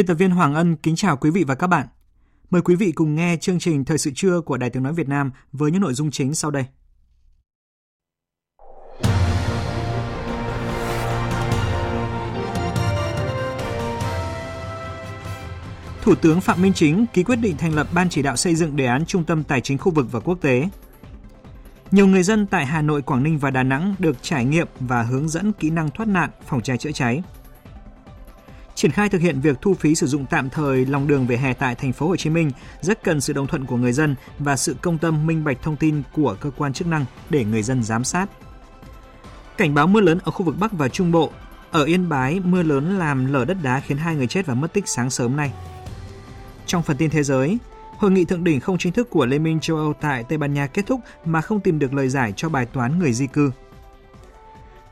Biên tập viên Hoàng Ân kính chào quý vị và các bạn. Mời quý vị cùng nghe chương trình Thời sự trưa của Đài Tiếng Nói Việt Nam với những nội dung chính sau đây. Thủ tướng Phạm Minh Chính ký quyết định thành lập Ban chỉ đạo xây dựng đề án Trung tâm Tài chính khu vực và quốc tế. Nhiều người dân tại Hà Nội, Quảng Ninh và Đà Nẵng được trải nghiệm và hướng dẫn kỹ năng thoát nạn, phòng cháy chữa cháy. Triển khai thực hiện việc thu phí sử dụng tạm thời lòng đường về hè tại thành phố Hồ Chí Minh rất cần sự đồng thuận của người dân và sự công tâm minh bạch thông tin của cơ quan chức năng để người dân giám sát. Cảnh báo mưa lớn ở khu vực Bắc và Trung Bộ. Ở Yên Bái, mưa lớn làm lở đất đá khiến hai người chết và mất tích sáng sớm nay. Trong phần tin thế giới, Hội nghị thượng đỉnh không chính thức của Liên minh châu Âu tại Tây Ban Nha kết thúc mà không tìm được lời giải cho bài toán người di cư.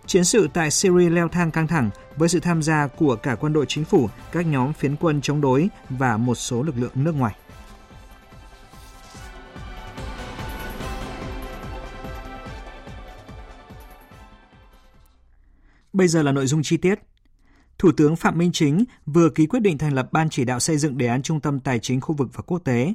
Chiến sự tại Syria leo thang căng thẳng với sự tham gia của cả quân đội chính phủ, các nhóm phiến quân chống đối và một số lực lượng nước ngoài. Bây giờ là nội dung chi tiết. Thủ tướng Phạm Minh Chính vừa ký quyết định thành lập Ban chỉ đạo xây dựng đề án Trung tâm Tài chính khu vực và quốc tế.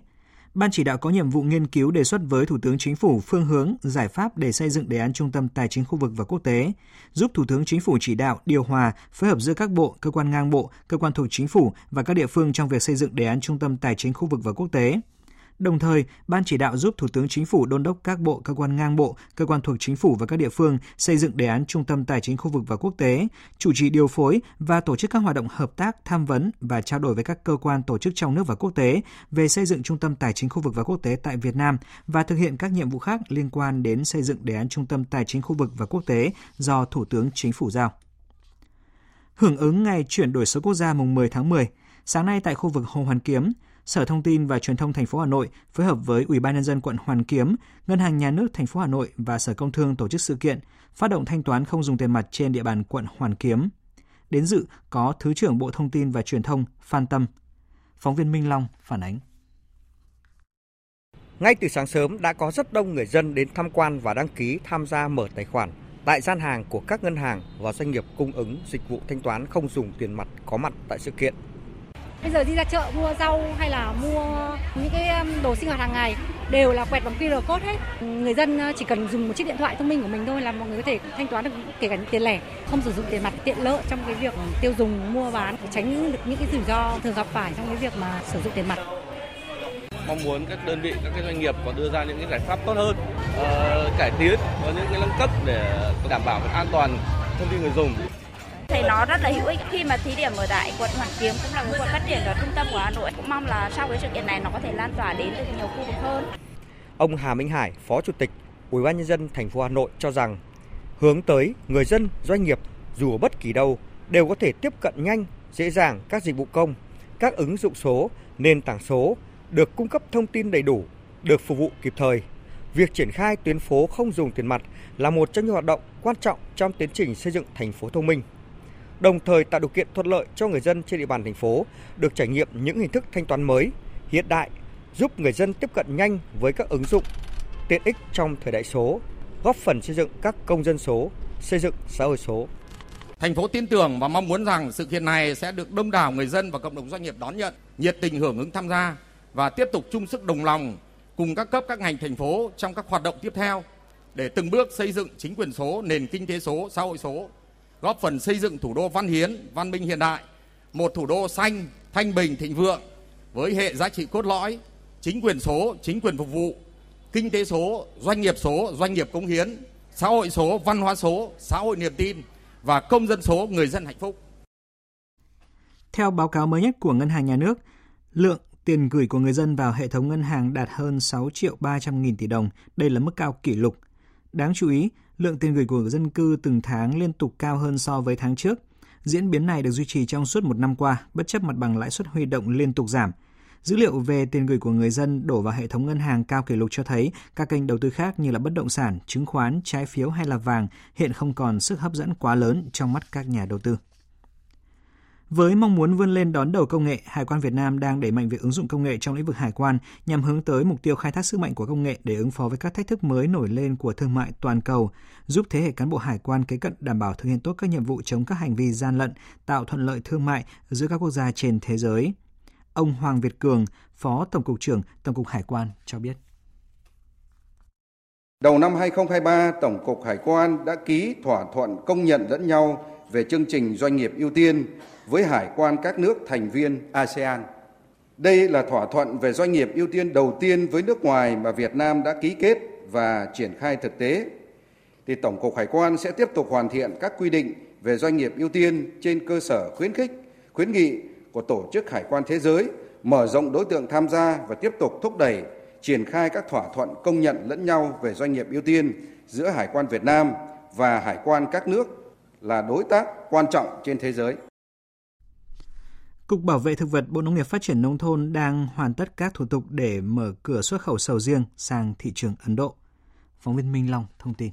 Ban chỉ đạo có nhiệm vụ nghiên cứu đề xuất với Thủ tướng Chính phủ phương hướng, giải pháp để xây dựng đề án Trung tâm Tài chính khu vực và quốc tế, giúp Thủ tướng Chính phủ chỉ đạo, điều hòa, phối hợp giữa các bộ, cơ quan ngang bộ, cơ quan thuộc Chính phủ và các địa phương trong việc xây dựng đề án Trung tâm Tài chính khu vực và quốc tế – Đồng thời, Ban chỉ đạo giúp Thủ tướng Chính phủ đôn đốc các bộ, cơ quan ngang bộ, cơ quan thuộc Chính phủ và các địa phương xây dựng đề án Trung tâm Tài chính khu vực và quốc tế, chủ trì điều phối và tổ chức các hoạt động hợp tác, tham vấn và trao đổi với các cơ quan tổ chức trong nước và quốc tế về xây dựng Trung tâm Tài chính khu vực và quốc tế tại Việt Nam và thực hiện các nhiệm vụ khác liên quan đến xây dựng đề án Trung tâm Tài chính khu vực và quốc tế do Thủ tướng Chính phủ giao. Hưởng ứng ngày chuyển đổi số quốc gia mùng 10 tháng 10, sáng nay tại khu vực Hồ Hoàn Kiếm, Sở Thông tin và Truyền thông thành phố Hà Nội phối hợp với Ủy ban nhân dân quận Hoàn Kiếm, Ngân hàng Nhà nước thành phố Hà Nội và Sở Công Thương tổ chức sự kiện phát động thanh toán không dùng tiền mặt trên địa bàn quận Hoàn Kiếm. Đến dự có Thứ trưởng Bộ Thông tin và Truyền thông Phan Tâm. Phóng viên Minh Long phản ánh. Ngay từ sáng sớm đã có rất đông người dân đến tham quan và đăng ký tham gia mở tài khoản tại gian hàng của các ngân hàng và doanh nghiệp cung ứng dịch vụ thanh toán không dùng tiền mặt có mặt tại sự kiện. Bây giờ đi ra chợ mua rau hay là mua những cái um, đồ sinh hoạt hàng ngày đều là quẹt bằng QR code hết. Người dân uh, chỉ cần dùng một chiếc điện thoại thông minh của mình thôi là mọi người có thể thanh toán được kể cả những tiền lẻ, không sử dụng tiền mặt tiện lợi trong cái việc tiêu dùng mua bán, tránh được những cái rủi ro thường gặp phải trong cái việc mà sử dụng tiền mặt mong muốn các đơn vị các cái doanh nghiệp có đưa ra những cái giải pháp tốt hơn uh, cải tiến có những cái nâng cấp để đảm bảo an toàn thông tin người dùng thấy nó rất là hữu ích khi mà thí điểm ở tại quận Hoàn Kiếm cũng là cái quận phát triển ở trung tâm của Hà Nội. Cũng mong là sau cái sự kiện này nó có thể lan tỏa đến được nhiều khu vực hơn. Ông Hà Minh Hải, Phó Chủ tịch Ủy ban nhân dân thành phố Hà Nội cho rằng hướng tới người dân, doanh nghiệp dù ở bất kỳ đâu đều có thể tiếp cận nhanh, dễ dàng các dịch vụ công, các ứng dụng số, nền tảng số được cung cấp thông tin đầy đủ, được phục vụ kịp thời. Việc triển khai tuyến phố không dùng tiền mặt là một trong những hoạt động quan trọng trong tiến trình xây dựng thành phố thông minh đồng thời tạo điều kiện thuận lợi cho người dân trên địa bàn thành phố được trải nghiệm những hình thức thanh toán mới, hiện đại, giúp người dân tiếp cận nhanh với các ứng dụng, tiện ích trong thời đại số, góp phần xây dựng các công dân số, xây dựng xã hội số. Thành phố tin tưởng và mong muốn rằng sự kiện này sẽ được đông đảo người dân và cộng đồng doanh nghiệp đón nhận, nhiệt tình hưởng ứng tham gia và tiếp tục chung sức đồng lòng cùng các cấp các ngành thành phố trong các hoạt động tiếp theo để từng bước xây dựng chính quyền số, nền kinh tế số, xã hội số góp phần xây dựng thủ đô văn hiến, văn minh hiện đại, một thủ đô xanh, thanh bình, thịnh vượng với hệ giá trị cốt lõi, chính quyền số, chính quyền phục vụ, kinh tế số, doanh nghiệp số, doanh nghiệp cống hiến, xã hội số, văn hóa số, xã hội niềm tin và công dân số người dân hạnh phúc. Theo báo cáo mới nhất của Ngân hàng Nhà nước, lượng tiền gửi của người dân vào hệ thống ngân hàng đạt hơn 6 triệu 300 nghìn tỷ đồng. Đây là mức cao kỷ lục. Đáng chú ý, lượng tiền gửi của dân cư từng tháng liên tục cao hơn so với tháng trước. Diễn biến này được duy trì trong suốt một năm qua, bất chấp mặt bằng lãi suất huy động liên tục giảm. Dữ liệu về tiền gửi của người dân đổ vào hệ thống ngân hàng cao kỷ lục cho thấy các kênh đầu tư khác như là bất động sản, chứng khoán, trái phiếu hay là vàng hiện không còn sức hấp dẫn quá lớn trong mắt các nhà đầu tư. Với mong muốn vươn lên đón đầu công nghệ, Hải quan Việt Nam đang đẩy mạnh việc ứng dụng công nghệ trong lĩnh vực hải quan nhằm hướng tới mục tiêu khai thác sức mạnh của công nghệ để ứng phó với các thách thức mới nổi lên của thương mại toàn cầu, giúp thế hệ cán bộ hải quan kế cận đảm bảo thực hiện tốt các nhiệm vụ chống các hành vi gian lận, tạo thuận lợi thương mại giữa các quốc gia trên thế giới. Ông Hoàng Việt Cường, Phó Tổng cục trưởng Tổng cục Hải quan cho biết. Đầu năm 2023, Tổng cục Hải quan đã ký thỏa thuận công nhận lẫn nhau về chương trình doanh nghiệp ưu tiên với hải quan các nước thành viên ASEAN. Đây là thỏa thuận về doanh nghiệp ưu tiên đầu tiên với nước ngoài mà Việt Nam đã ký kết và triển khai thực tế. Thì Tổng cục Hải quan sẽ tiếp tục hoàn thiện các quy định về doanh nghiệp ưu tiên trên cơ sở khuyến khích, khuyến nghị của Tổ chức Hải quan Thế giới, mở rộng đối tượng tham gia và tiếp tục thúc đẩy triển khai các thỏa thuận công nhận lẫn nhau về doanh nghiệp ưu tiên giữa Hải quan Việt Nam và Hải quan các nước là đối tác quan trọng trên thế giới. Cục Bảo vệ Thực vật Bộ Nông nghiệp Phát triển Nông thôn đang hoàn tất các thủ tục để mở cửa xuất khẩu sầu riêng sang thị trường Ấn Độ. Phóng viên Minh Long thông tin.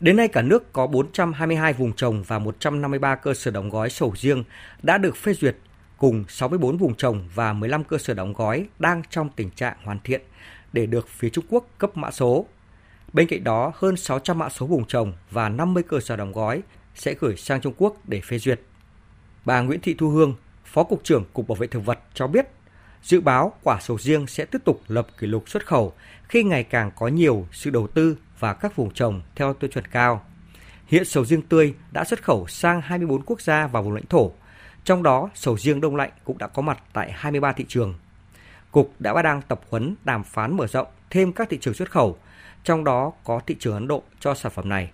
Đến nay cả nước có 422 vùng trồng và 153 cơ sở đóng gói sầu riêng đã được phê duyệt cùng 64 vùng trồng và 15 cơ sở đóng gói đang trong tình trạng hoàn thiện để được phía Trung Quốc cấp mã số. Bên cạnh đó, hơn 600 mã số vùng trồng và 50 cơ sở đóng gói sẽ gửi sang Trung Quốc để phê duyệt. Bà Nguyễn Thị Thu Hương, Phó Cục trưởng Cục Bảo vệ Thực vật cho biết, dự báo quả sầu riêng sẽ tiếp tục lập kỷ lục xuất khẩu khi ngày càng có nhiều sự đầu tư và các vùng trồng theo tiêu chuẩn cao. Hiện sầu riêng tươi đã xuất khẩu sang 24 quốc gia và vùng lãnh thổ, trong đó sầu riêng đông lạnh cũng đã có mặt tại 23 thị trường. Cục đã và đang tập huấn đàm phán mở rộng thêm các thị trường xuất khẩu, trong đó có thị trường Ấn Độ cho sản phẩm này.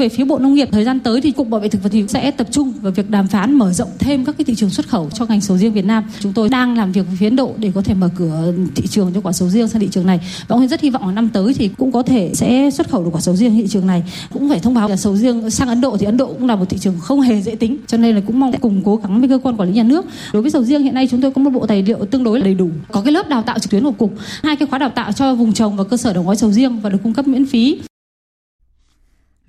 Về phía Bộ Nông nghiệp thời gian tới thì Cục Bảo vệ thực vật thì sẽ tập trung vào việc đàm phán mở rộng thêm các cái thị trường xuất khẩu cho ngành sầu riêng Việt Nam. Chúng tôi đang làm việc với phía Ấn Độ để có thể mở cửa thị trường cho quả sầu riêng sang thị trường này. Và ông rất hy vọng là năm tới thì cũng có thể sẽ xuất khẩu được quả sầu riêng thị trường này. Cũng phải thông báo là sầu riêng sang Ấn Độ thì Ấn Độ cũng là một thị trường không hề dễ tính. Cho nên là cũng mong cùng cố gắng với cơ quan quản lý nhà nước. Đối với sầu riêng hiện nay chúng tôi có một bộ tài liệu tương đối đầy đủ. Có cái lớp đào tạo trực tuyến của cục, hai cái khóa đào tạo cho vùng trồng và cơ sở đóng gói sầu riêng và được cung cấp miễn phí.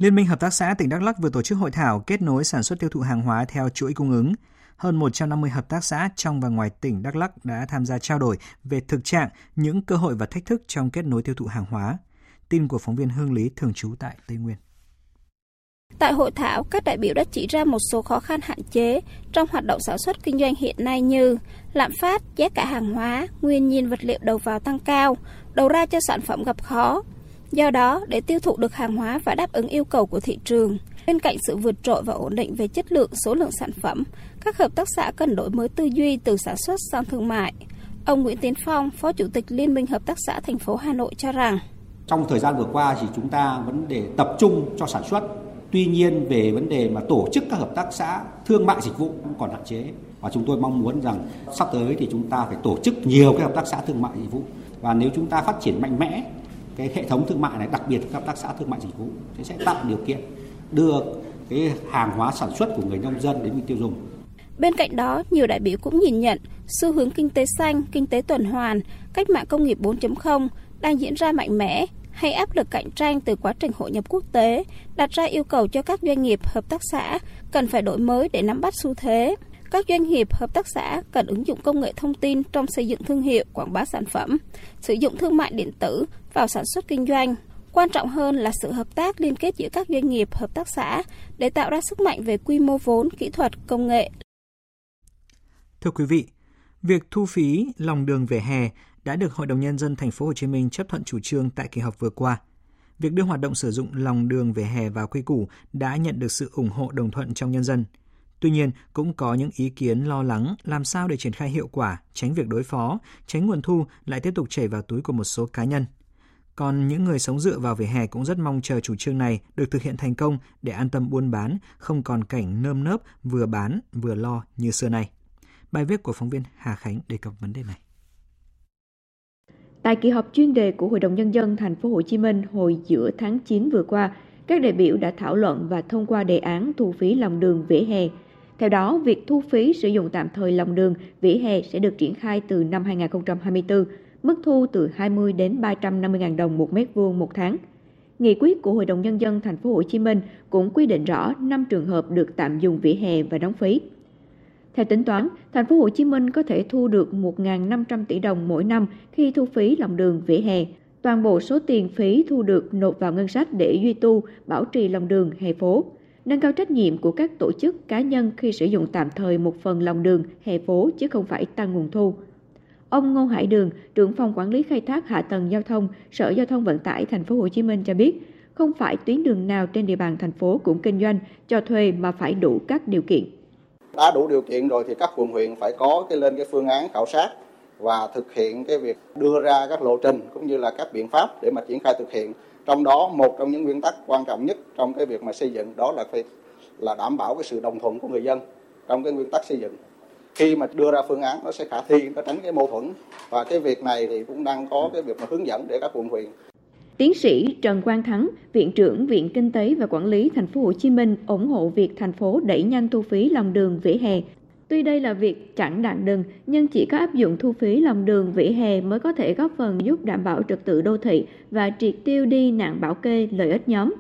Liên minh Hợp tác xã tỉnh Đắk Lắk vừa tổ chức hội thảo kết nối sản xuất tiêu thụ hàng hóa theo chuỗi cung ứng. Hơn 150 hợp tác xã trong và ngoài tỉnh Đắk Lắk đã tham gia trao đổi về thực trạng, những cơ hội và thách thức trong kết nối tiêu thụ hàng hóa. Tin của phóng viên Hương Lý thường trú tại Tây Nguyên. Tại hội thảo, các đại biểu đã chỉ ra một số khó khăn hạn chế trong hoạt động sản xuất kinh doanh hiện nay như lạm phát, giá cả hàng hóa, nguyên nhiên vật liệu đầu vào tăng cao, đầu ra cho sản phẩm gặp khó, Do đó, để tiêu thụ được hàng hóa và đáp ứng yêu cầu của thị trường, bên cạnh sự vượt trội và ổn định về chất lượng, số lượng sản phẩm, các hợp tác xã cần đổi mới tư duy từ sản xuất sang thương mại. Ông Nguyễn Tiến Phong, Phó Chủ tịch Liên minh Hợp tác xã thành phố Hà Nội cho rằng trong thời gian vừa qua thì chúng ta vẫn để tập trung cho sản xuất. Tuy nhiên về vấn đề mà tổ chức các hợp tác xã thương mại dịch vụ cũng còn hạn chế và chúng tôi mong muốn rằng sắp tới thì chúng ta phải tổ chức nhiều cái hợp tác xã thương mại dịch vụ và nếu chúng ta phát triển mạnh mẽ cái hệ thống thương mại này đặc biệt các hợp tác xã thương mại dịch vụ thì sẽ tạo điều kiện đưa cái hàng hóa sản xuất của người nông dân đến người tiêu dùng. Bên cạnh đó, nhiều đại biểu cũng nhìn nhận xu hướng kinh tế xanh, kinh tế tuần hoàn, cách mạng công nghiệp 4.0 đang diễn ra mạnh mẽ hay áp lực cạnh tranh từ quá trình hội nhập quốc tế đặt ra yêu cầu cho các doanh nghiệp hợp tác xã cần phải đổi mới để nắm bắt xu thế. Các doanh nghiệp, hợp tác xã cần ứng dụng công nghệ thông tin trong xây dựng thương hiệu, quảng bá sản phẩm, sử dụng thương mại điện tử vào sản xuất kinh doanh. Quan trọng hơn là sự hợp tác liên kết giữa các doanh nghiệp, hợp tác xã để tạo ra sức mạnh về quy mô vốn, kỹ thuật, công nghệ. Thưa quý vị, việc thu phí lòng đường về hè đã được Hội đồng nhân dân thành phố Hồ Chí Minh chấp thuận chủ trương tại kỳ họp vừa qua. Việc đưa hoạt động sử dụng lòng đường về hè vào quy củ đã nhận được sự ủng hộ đồng thuận trong nhân dân – Tuy nhiên, cũng có những ý kiến lo lắng làm sao để triển khai hiệu quả, tránh việc đối phó, tránh nguồn thu lại tiếp tục chảy vào túi của một số cá nhân. Còn những người sống dựa vào vỉa hè cũng rất mong chờ chủ trương này được thực hiện thành công để an tâm buôn bán, không còn cảnh nơm nớp vừa bán vừa lo như xưa nay. Bài viết của phóng viên Hà Khánh đề cập vấn đề này. Tại kỳ họp chuyên đề của Hội đồng nhân dân thành phố Hồ Chí Minh hồi giữa tháng 9 vừa qua, các đại biểu đã thảo luận và thông qua đề án thu phí lòng đường vỉa hè. Theo đó, việc thu phí sử dụng tạm thời lòng đường vỉa hè sẽ được triển khai từ năm 2024, mức thu từ 20 đến 350.000 đồng một mét vuông một tháng. Nghị quyết của Hội đồng nhân dân thành phố Hồ Chí Minh cũng quy định rõ 5 trường hợp được tạm dùng vỉa hè và đóng phí. Theo tính toán, thành phố Hồ Chí Minh có thể thu được 1.500 tỷ đồng mỗi năm khi thu phí lòng đường vỉa hè. Toàn bộ số tiền phí thu được nộp vào ngân sách để duy tu, bảo trì lòng đường hè phố. Nâng cao trách nhiệm của các tổ chức cá nhân khi sử dụng tạm thời một phần lòng đường hè phố chứ không phải tăng nguồn thu. Ông Ngô Hải Đường, trưởng phòng quản lý khai thác hạ tầng giao thông, Sở Giao thông Vận tải thành phố Hồ Chí Minh cho biết, không phải tuyến đường nào trên địa bàn thành phố cũng kinh doanh cho thuê mà phải đủ các điều kiện. Đã đủ điều kiện rồi thì các quận huyện phải có cái lên cái phương án khảo sát và thực hiện cái việc đưa ra các lộ trình cũng như là các biện pháp để mà triển khai thực hiện. Trong đó một trong những nguyên tắc quan trọng nhất trong cái việc mà xây dựng đó là phải là đảm bảo cái sự đồng thuận của người dân trong cái nguyên tắc xây dựng khi mà đưa ra phương án nó sẽ khả thi nó tránh cái mâu thuẫn và cái việc này thì cũng đang có cái việc mà hướng dẫn để các quận huyện Tiến sĩ Trần Quang Thắng, Viện trưởng Viện Kinh tế và Quản lý Thành phố Hồ Chí Minh ủng hộ việc thành phố đẩy nhanh thu phí lòng đường vỉa hè. Tuy đây là việc chẳng đạn đừng, nhưng chỉ có áp dụng thu phí lòng đường vỉa hè mới có thể góp phần giúp đảm bảo trật tự đô thị và triệt tiêu đi nạn bảo kê lợi ích nhóm.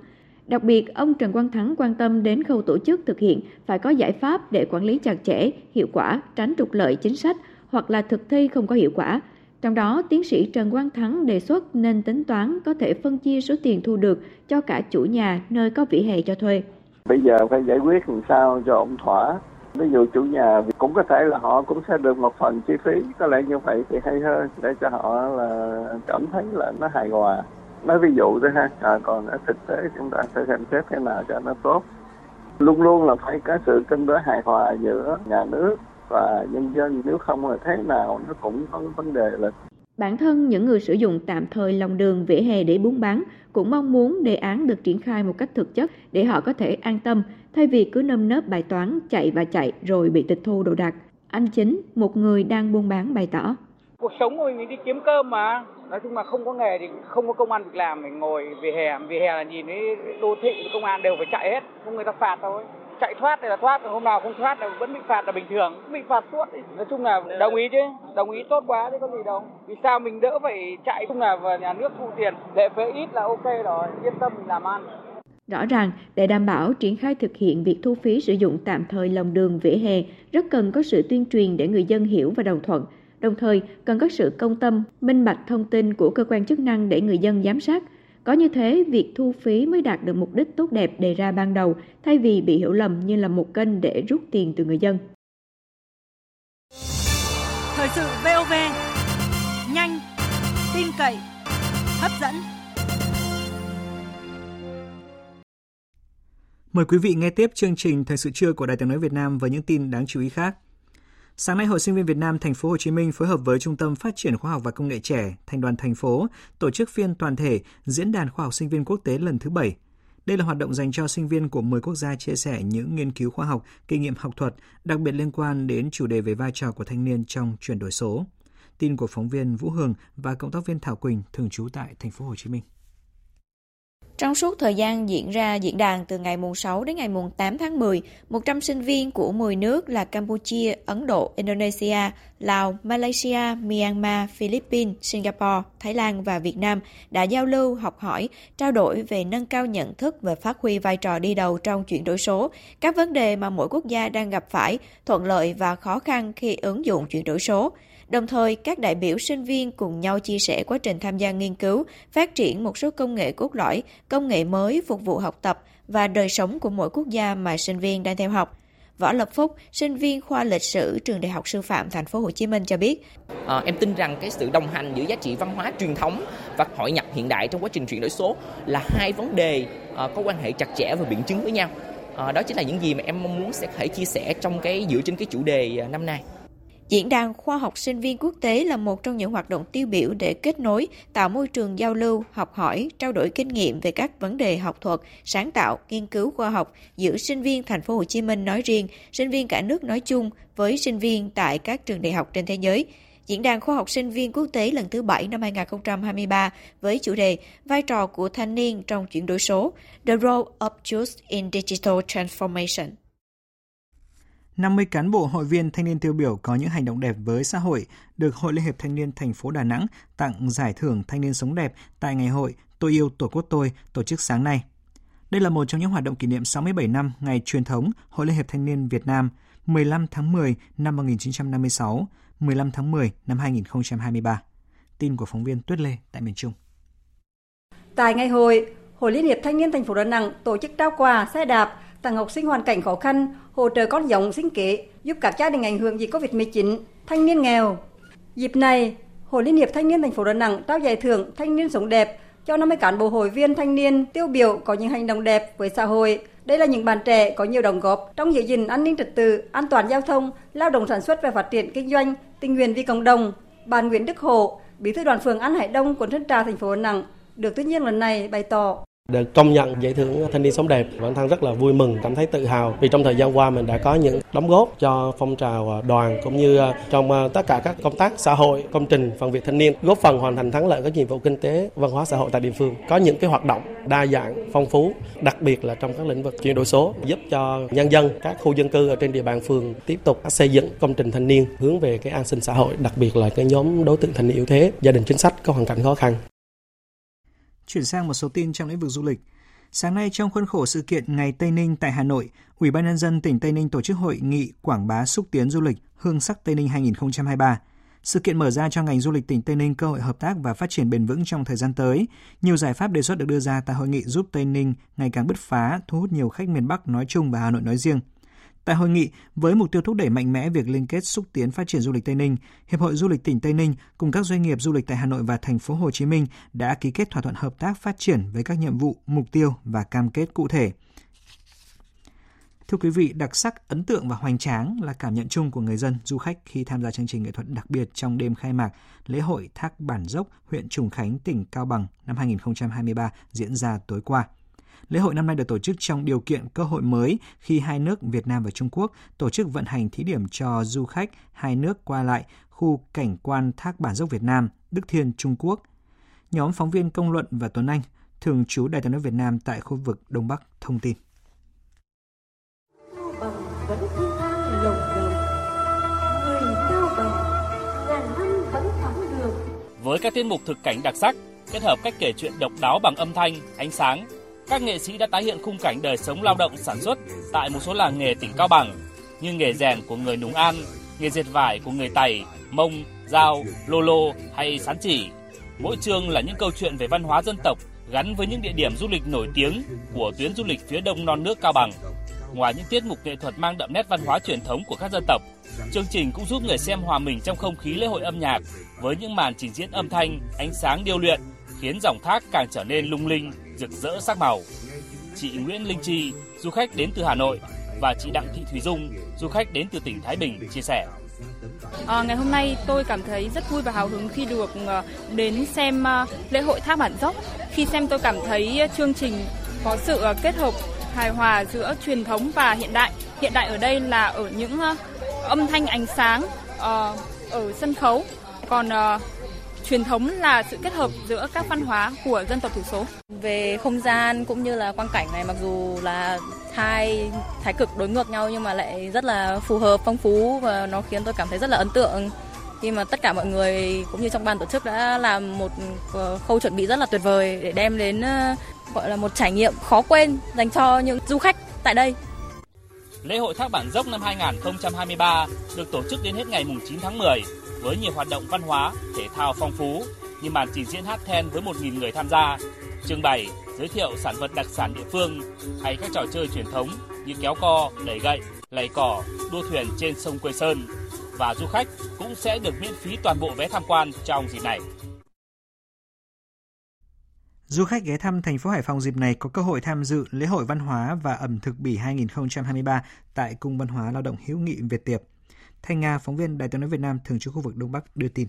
Đặc biệt, ông Trần Quang Thắng quan tâm đến khâu tổ chức thực hiện phải có giải pháp để quản lý chặt chẽ, hiệu quả, tránh trục lợi chính sách hoặc là thực thi không có hiệu quả, trong đó, tiến sĩ Trần Quang Thắng đề xuất nên tính toán có thể phân chia số tiền thu được cho cả chủ nhà nơi có vỉa hè cho thuê. Bây giờ phải giải quyết làm sao cho ông thỏa. Ví dụ chủ nhà cũng có thể là họ cũng sẽ được một phần chi phí, có lẽ như vậy thì hay hơn để cho họ là cảm thấy là nó hài hòa. Nói ví dụ thôi ha, à, còn ở thực tế chúng ta sẽ xem xét thế nào cho nó tốt. Luôn luôn là phải có sự cân đối hài hòa giữa nhà nước và nhân dân nếu không là thế nào nó cũng có vấn đề là Bản thân những người sử dụng tạm thời lòng đường vỉa hè để buôn bán cũng mong muốn đề án được triển khai một cách thực chất để họ có thể an tâm thay vì cứ nâm nớp bài toán chạy và chạy rồi bị tịch thu đồ đạc. Anh Chính, một người đang buôn bán bày tỏ. Cuộc sống của mình đi kiếm cơm mà. Nói chung là không có nghề thì không có công an việc làm mình ngồi về hè. Về hè là nhìn thấy đô thị công an đều phải chạy hết. Không người ta phạt thôi chạy thoát thì là thoát hôm nào không thoát là vẫn bị phạt là bình thường bị phạt suốt nói chung là đồng ý chứ đồng ý tốt quá chứ có gì đâu vì sao mình đỡ phải chạy chung là vào nhà nước thu tiền lệ phí ít là ok rồi yên tâm mình làm ăn Rõ ràng, để đảm bảo triển khai thực hiện việc thu phí sử dụng tạm thời lòng đường vỉa hè, rất cần có sự tuyên truyền để người dân hiểu và đồng thuận. Đồng thời, cần có sự công tâm, minh bạch thông tin của cơ quan chức năng để người dân giám sát, có như thế, việc thu phí mới đạt được mục đích tốt đẹp đề ra ban đầu, thay vì bị hiểu lầm như là một kênh để rút tiền từ người dân. Thời sự VOV, nhanh, tin cậy, hấp dẫn. Mời quý vị nghe tiếp chương trình Thời sự trưa của Đài tiếng nói Việt Nam với những tin đáng chú ý khác. Sáng nay, Hội Sinh viên Việt Nam Thành phố Hồ Chí Minh phối hợp với Trung tâm Phát triển Khoa học và Công nghệ trẻ, Thành đoàn thành phố tổ chức phiên toàn thể Diễn đàn Khoa học Sinh viên Quốc tế lần thứ 7. Đây là hoạt động dành cho sinh viên của 10 quốc gia chia sẻ những nghiên cứu khoa học, kinh nghiệm học thuật, đặc biệt liên quan đến chủ đề về vai trò của thanh niên trong chuyển đổi số. Tin của phóng viên Vũ Hường và cộng tác viên Thảo Quỳnh thường trú tại thành phố Hồ Chí Minh. Trong suốt thời gian diễn ra diễn đàn từ ngày mùng 6 đến ngày mùng 8 tháng 10, 100 sinh viên của 10 nước là Campuchia, Ấn Độ, Indonesia, Lào, Malaysia, Myanmar, Philippines, Singapore, Thái Lan và Việt Nam đã giao lưu, học hỏi, trao đổi về nâng cao nhận thức và phát huy vai trò đi đầu trong chuyển đổi số, các vấn đề mà mỗi quốc gia đang gặp phải, thuận lợi và khó khăn khi ứng dụng chuyển đổi số. Đồng thời, các đại biểu sinh viên cùng nhau chia sẻ quá trình tham gia nghiên cứu, phát triển một số công nghệ cốt lõi, công nghệ mới phục vụ học tập và đời sống của mỗi quốc gia mà sinh viên đang theo học. Võ Lập Phúc, sinh viên khoa lịch sử trường Đại học Sư phạm Thành phố Hồ Chí Minh cho biết: à, em tin rằng cái sự đồng hành giữa giá trị văn hóa truyền thống và hội nhập hiện đại trong quá trình chuyển đổi số là hai vấn đề à, có quan hệ chặt chẽ và biện chứng với nhau. À, đó chính là những gì mà em mong muốn sẽ thể chia sẻ trong cái dựa trên cái chủ đề năm nay. Diễn đàn khoa học sinh viên quốc tế là một trong những hoạt động tiêu biểu để kết nối, tạo môi trường giao lưu, học hỏi, trao đổi kinh nghiệm về các vấn đề học thuật, sáng tạo, nghiên cứu khoa học giữa sinh viên thành phố Hồ Chí Minh nói riêng, sinh viên cả nước nói chung với sinh viên tại các trường đại học trên thế giới. Diễn đàn khoa học sinh viên quốc tế lần thứ 7 năm 2023 với chủ đề Vai trò của thanh niên trong chuyển đổi số, The Role of Youth in Digital Transformation. 50 cán bộ hội viên thanh niên tiêu biểu có những hành động đẹp với xã hội được Hội Liên hiệp Thanh niên thành phố Đà Nẵng tặng giải thưởng thanh niên sống đẹp tại ngày hội Tôi yêu Tổ quốc tôi tổ chức sáng nay. Đây là một trong những hoạt động kỷ niệm 67 năm ngày truyền thống Hội Liên hiệp Thanh niên Việt Nam 15 tháng 10 năm 1956, 15 tháng 10 năm 2023. Tin của phóng viên Tuyết Lê tại miền Trung. Tại ngày hội, Hội Liên hiệp Thanh niên thành phố Đà Nẵng tổ chức trao quà xe đạp tặng học sinh hoàn cảnh khó khăn, hỗ trợ con giống sinh kế, giúp các gia đình ảnh hưởng dịch Covid-19, thanh niên nghèo. Dịp này, Hội Liên hiệp Thanh niên thành phố Đà Nẵng trao giải thưởng Thanh niên sống đẹp cho 50 cán bộ hội viên thanh niên tiêu biểu có những hành động đẹp với xã hội. Đây là những bạn trẻ có nhiều đóng góp trong giữ gìn an ninh trật tự, an toàn giao thông, lao động sản xuất và phát triển kinh doanh, tình nguyện vì cộng đồng. Bạn Nguyễn Đức hộ Bí thư đoàn phường An Hải Đông, quận Sơn Trà, thành phố Đà Nẵng, được tuyên nhiên lần này bày tỏ được công nhận giải thưởng thanh niên sống đẹp, bản thân rất là vui mừng, cảm thấy tự hào vì trong thời gian qua mình đã có những đóng góp cho phong trào à, đoàn cũng như à, trong à, tất cả các công tác xã hội, công trình, phần việc thanh niên, góp phần hoàn thành thắng lợi các nhiệm vụ kinh tế, văn hóa xã hội tại địa phương. Có những cái hoạt động đa dạng, phong phú, đặc biệt là trong các lĩnh vực chuyển đổi số, giúp cho nhân dân, các khu dân cư ở trên địa bàn phường tiếp tục xây dựng công trình thanh niên hướng về cái an sinh xã hội, đặc biệt là cái nhóm đối tượng thanh niên yếu thế, gia đình chính sách có hoàn cảnh khó khăn. Chuyển sang một số tin trong lĩnh vực du lịch. Sáng nay trong khuôn khổ sự kiện Ngày Tây Ninh tại Hà Nội, Ủy ban nhân dân tỉnh Tây Ninh tổ chức hội nghị quảng bá xúc tiến du lịch Hương sắc Tây Ninh 2023. Sự kiện mở ra cho ngành du lịch tỉnh Tây Ninh cơ hội hợp tác và phát triển bền vững trong thời gian tới. Nhiều giải pháp đề xuất được đưa ra tại hội nghị giúp Tây Ninh ngày càng bứt phá, thu hút nhiều khách miền Bắc nói chung và Hà Nội nói riêng. Tại hội nghị, với mục tiêu thúc đẩy mạnh mẽ việc liên kết xúc tiến phát triển du lịch Tây Ninh, Hiệp hội Du lịch tỉnh Tây Ninh cùng các doanh nghiệp du lịch tại Hà Nội và thành phố Hồ Chí Minh đã ký kết thỏa thuận hợp tác phát triển với các nhiệm vụ, mục tiêu và cam kết cụ thể. Thưa quý vị, đặc sắc, ấn tượng và hoành tráng là cảm nhận chung của người dân, du khách khi tham gia chương trình nghệ thuật đặc biệt trong đêm khai mạc lễ hội Thác Bản Dốc, huyện Trùng Khánh, tỉnh Cao Bằng năm 2023 diễn ra tối qua. Lễ hội năm nay được tổ chức trong điều kiện cơ hội mới khi hai nước Việt Nam và Trung Quốc tổ chức vận hành thí điểm cho du khách hai nước qua lại khu cảnh quan Thác Bản Dốc Việt Nam, Đức Thiên, Trung Quốc. Nhóm phóng viên Công Luận và Tuấn Anh, thường trú Đài tiếng nói Việt Nam tại khu vực Đông Bắc thông tin. Với các tiết mục thực cảnh đặc sắc, kết hợp cách kể chuyện độc đáo bằng âm thanh, ánh sáng, các nghệ sĩ đã tái hiện khung cảnh đời sống lao động sản xuất tại một số làng nghề tỉnh Cao Bằng như nghề rèn của người Nùng An, nghề dệt vải của người Tày, Mông, Giao, Lô Lô hay Sán Chỉ. Mỗi chương là những câu chuyện về văn hóa dân tộc gắn với những địa điểm du lịch nổi tiếng của tuyến du lịch phía đông non nước Cao Bằng. Ngoài những tiết mục nghệ thuật mang đậm nét văn hóa truyền thống của các dân tộc, chương trình cũng giúp người xem hòa mình trong không khí lễ hội âm nhạc với những màn trình diễn âm thanh, ánh sáng điêu luyện khiến dòng thác càng trở nên lung linh, rực rỡ sắc màu. Chị Nguyễn Linh Chi, du khách đến từ Hà Nội và chị Đặng Thị Thùy Dung, du khách đến từ tỉnh Thái Bình chia sẻ. À, ngày hôm nay tôi cảm thấy rất vui và hào hứng khi được ờ, đến xem ờ, lễ hội Thác Bản Dốc. Khi xem tôi cảm thấy chương trình có sự ờ, kết hợp hài hòa giữa truyền thống và hiện đại. Hiện đại ở đây là ở những âm thanh ánh sáng ở sân khấu, còn truyền thống là sự kết hợp giữa các văn hóa của dân tộc thiểu số. Về không gian cũng như là quang cảnh này mặc dù là hai thái cực đối ngược nhau nhưng mà lại rất là phù hợp, phong phú và nó khiến tôi cảm thấy rất là ấn tượng khi mà tất cả mọi người cũng như trong ban tổ chức đã làm một ờ, khâu chuẩn bị rất là tuyệt vời để đem đến ờ, gọi là một trải nghiệm khó quên dành cho những du khách tại đây. Lễ hội Thác Bản Dốc năm 2023 được tổ chức đến hết ngày 9 tháng 10 với nhiều hoạt động văn hóa, thể thao phong phú như màn trình diễn hát then với 1.000 người tham gia, trưng bày, giới thiệu sản vật đặc sản địa phương hay các trò chơi truyền thống như kéo co, đẩy gậy, lầy cỏ, đua thuyền trên sông Quê Sơn và du khách cũng sẽ được miễn phí toàn bộ vé tham quan trong dịp này. Du khách ghé thăm thành phố Hải Phòng dịp này có cơ hội tham dự lễ hội văn hóa và ẩm thực bỉ 2023 tại Cung văn hóa lao động hữu nghị Việt Tiệp. Thanh Nga, phóng viên Đài tiếng nói Việt Nam thường trú khu vực Đông Bắc đưa tin.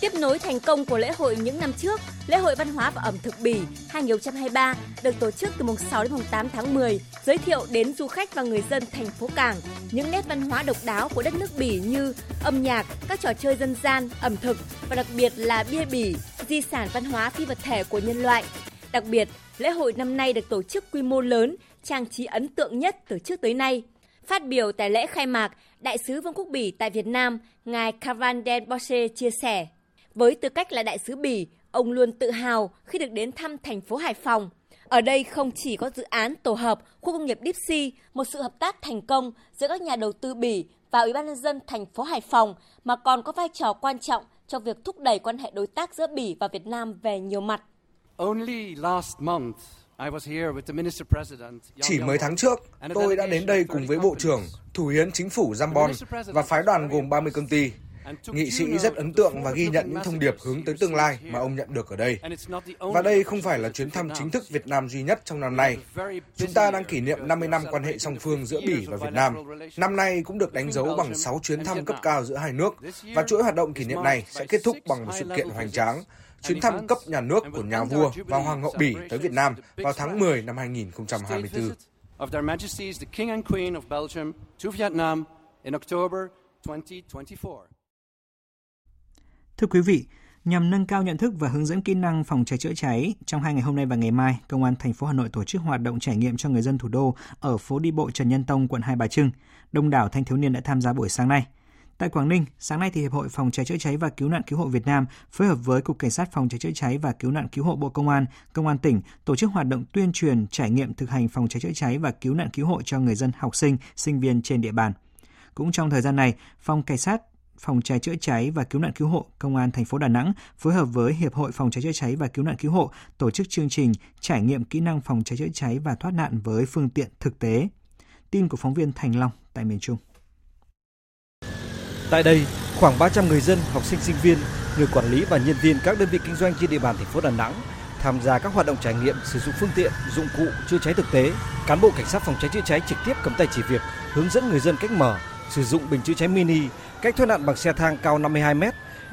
Tiếp nối thành công của lễ hội những năm trước, lễ hội văn hóa và ẩm thực Bỉ 2023 được tổ chức từ mùng 6 đến mùng 8 tháng 10, giới thiệu đến du khách và người dân thành phố Cảng những nét văn hóa độc đáo của đất nước Bỉ như âm nhạc, các trò chơi dân gian, ẩm thực và đặc biệt là bia Bỉ, di sản văn hóa phi vật thể của nhân loại. Đặc biệt, lễ hội năm nay được tổ chức quy mô lớn, trang trí ấn tượng nhất từ trước tới nay. Phát biểu tại lễ khai mạc, Đại sứ Vương quốc Bỉ tại Việt Nam, ngài Kavan Den Bosse chia sẻ, với tư cách là đại sứ Bỉ, ông luôn tự hào khi được đến thăm thành phố Hải Phòng. Ở đây không chỉ có dự án tổ hợp khu công nghiệp Dipsy, một sự hợp tác thành công giữa các nhà đầu tư Bỉ và Ủy ban nhân dân thành phố Hải Phòng mà còn có vai trò quan trọng trong việc thúc đẩy quan hệ đối tác giữa Bỉ và Việt Nam về nhiều mặt. Chỉ mấy tháng trước, tôi đã đến đây cùng với Bộ trưởng, Thủ hiến Chính phủ Zambon và phái đoàn gồm 30 công ty. Nghị sĩ rất ấn tượng và ghi nhận những thông điệp hướng tới tương lai mà ông nhận được ở đây. Và đây không phải là chuyến thăm chính thức Việt Nam duy nhất trong năm nay. Chúng ta đang kỷ niệm 50 năm quan hệ song phương giữa Bỉ và Việt Nam. Năm nay cũng được đánh dấu bằng 6 chuyến thăm cấp cao giữa hai nước và chuỗi hoạt động kỷ niệm này sẽ kết thúc bằng một sự kiện hoành tráng chuyến thăm cấp nhà nước của nhà vua và hoàng hậu Bỉ tới Việt Nam vào tháng 10 năm 2024. Of Their Majesties the King and Queen of Belgium to Vietnam in October 2024. Thưa quý vị, nhằm nâng cao nhận thức và hướng dẫn kỹ năng phòng cháy chữa cháy, trong hai ngày hôm nay và ngày mai, Công an thành phố Hà Nội tổ chức hoạt động trải nghiệm cho người dân thủ đô ở phố đi bộ Trần Nhân Tông, quận Hai Bà Trưng. Đông đảo thanh thiếu niên đã tham gia buổi sáng nay. Tại Quảng Ninh, sáng nay thì Hiệp hội Phòng cháy chữa cháy và Cứu nạn Cứu hộ Việt Nam phối hợp với Cục Cảnh sát Phòng cháy chữa cháy và Cứu nạn Cứu hộ Bộ Công an, Công an tỉnh tổ chức hoạt động tuyên truyền trải nghiệm thực hành phòng cháy chữa cháy và cứu nạn cứu hộ cho người dân, học sinh, sinh viên trên địa bàn. Cũng trong thời gian này, Phòng Cảnh sát phòng cháy chữa cháy và cứu nạn cứu hộ Công an thành phố Đà Nẵng phối hợp với Hiệp hội Phòng cháy chữa cháy và cứu nạn cứu hộ tổ chức chương trình trải nghiệm kỹ năng phòng cháy chữa cháy và thoát nạn với phương tiện thực tế. Tin của phóng viên Thành Long tại miền Trung. Tại đây, khoảng 300 người dân, học sinh sinh viên, người quản lý và nhân viên các đơn vị kinh doanh trên địa bàn thành phố Đà Nẵng tham gia các hoạt động trải nghiệm sử dụng phương tiện, dụng cụ chữa cháy thực tế. Cán bộ cảnh sát phòng cháy chữa cháy trực tiếp cầm tay chỉ việc hướng dẫn người dân cách mở, sử dụng bình chữa cháy mini, cách thoát nạn bằng xe thang cao 52 m,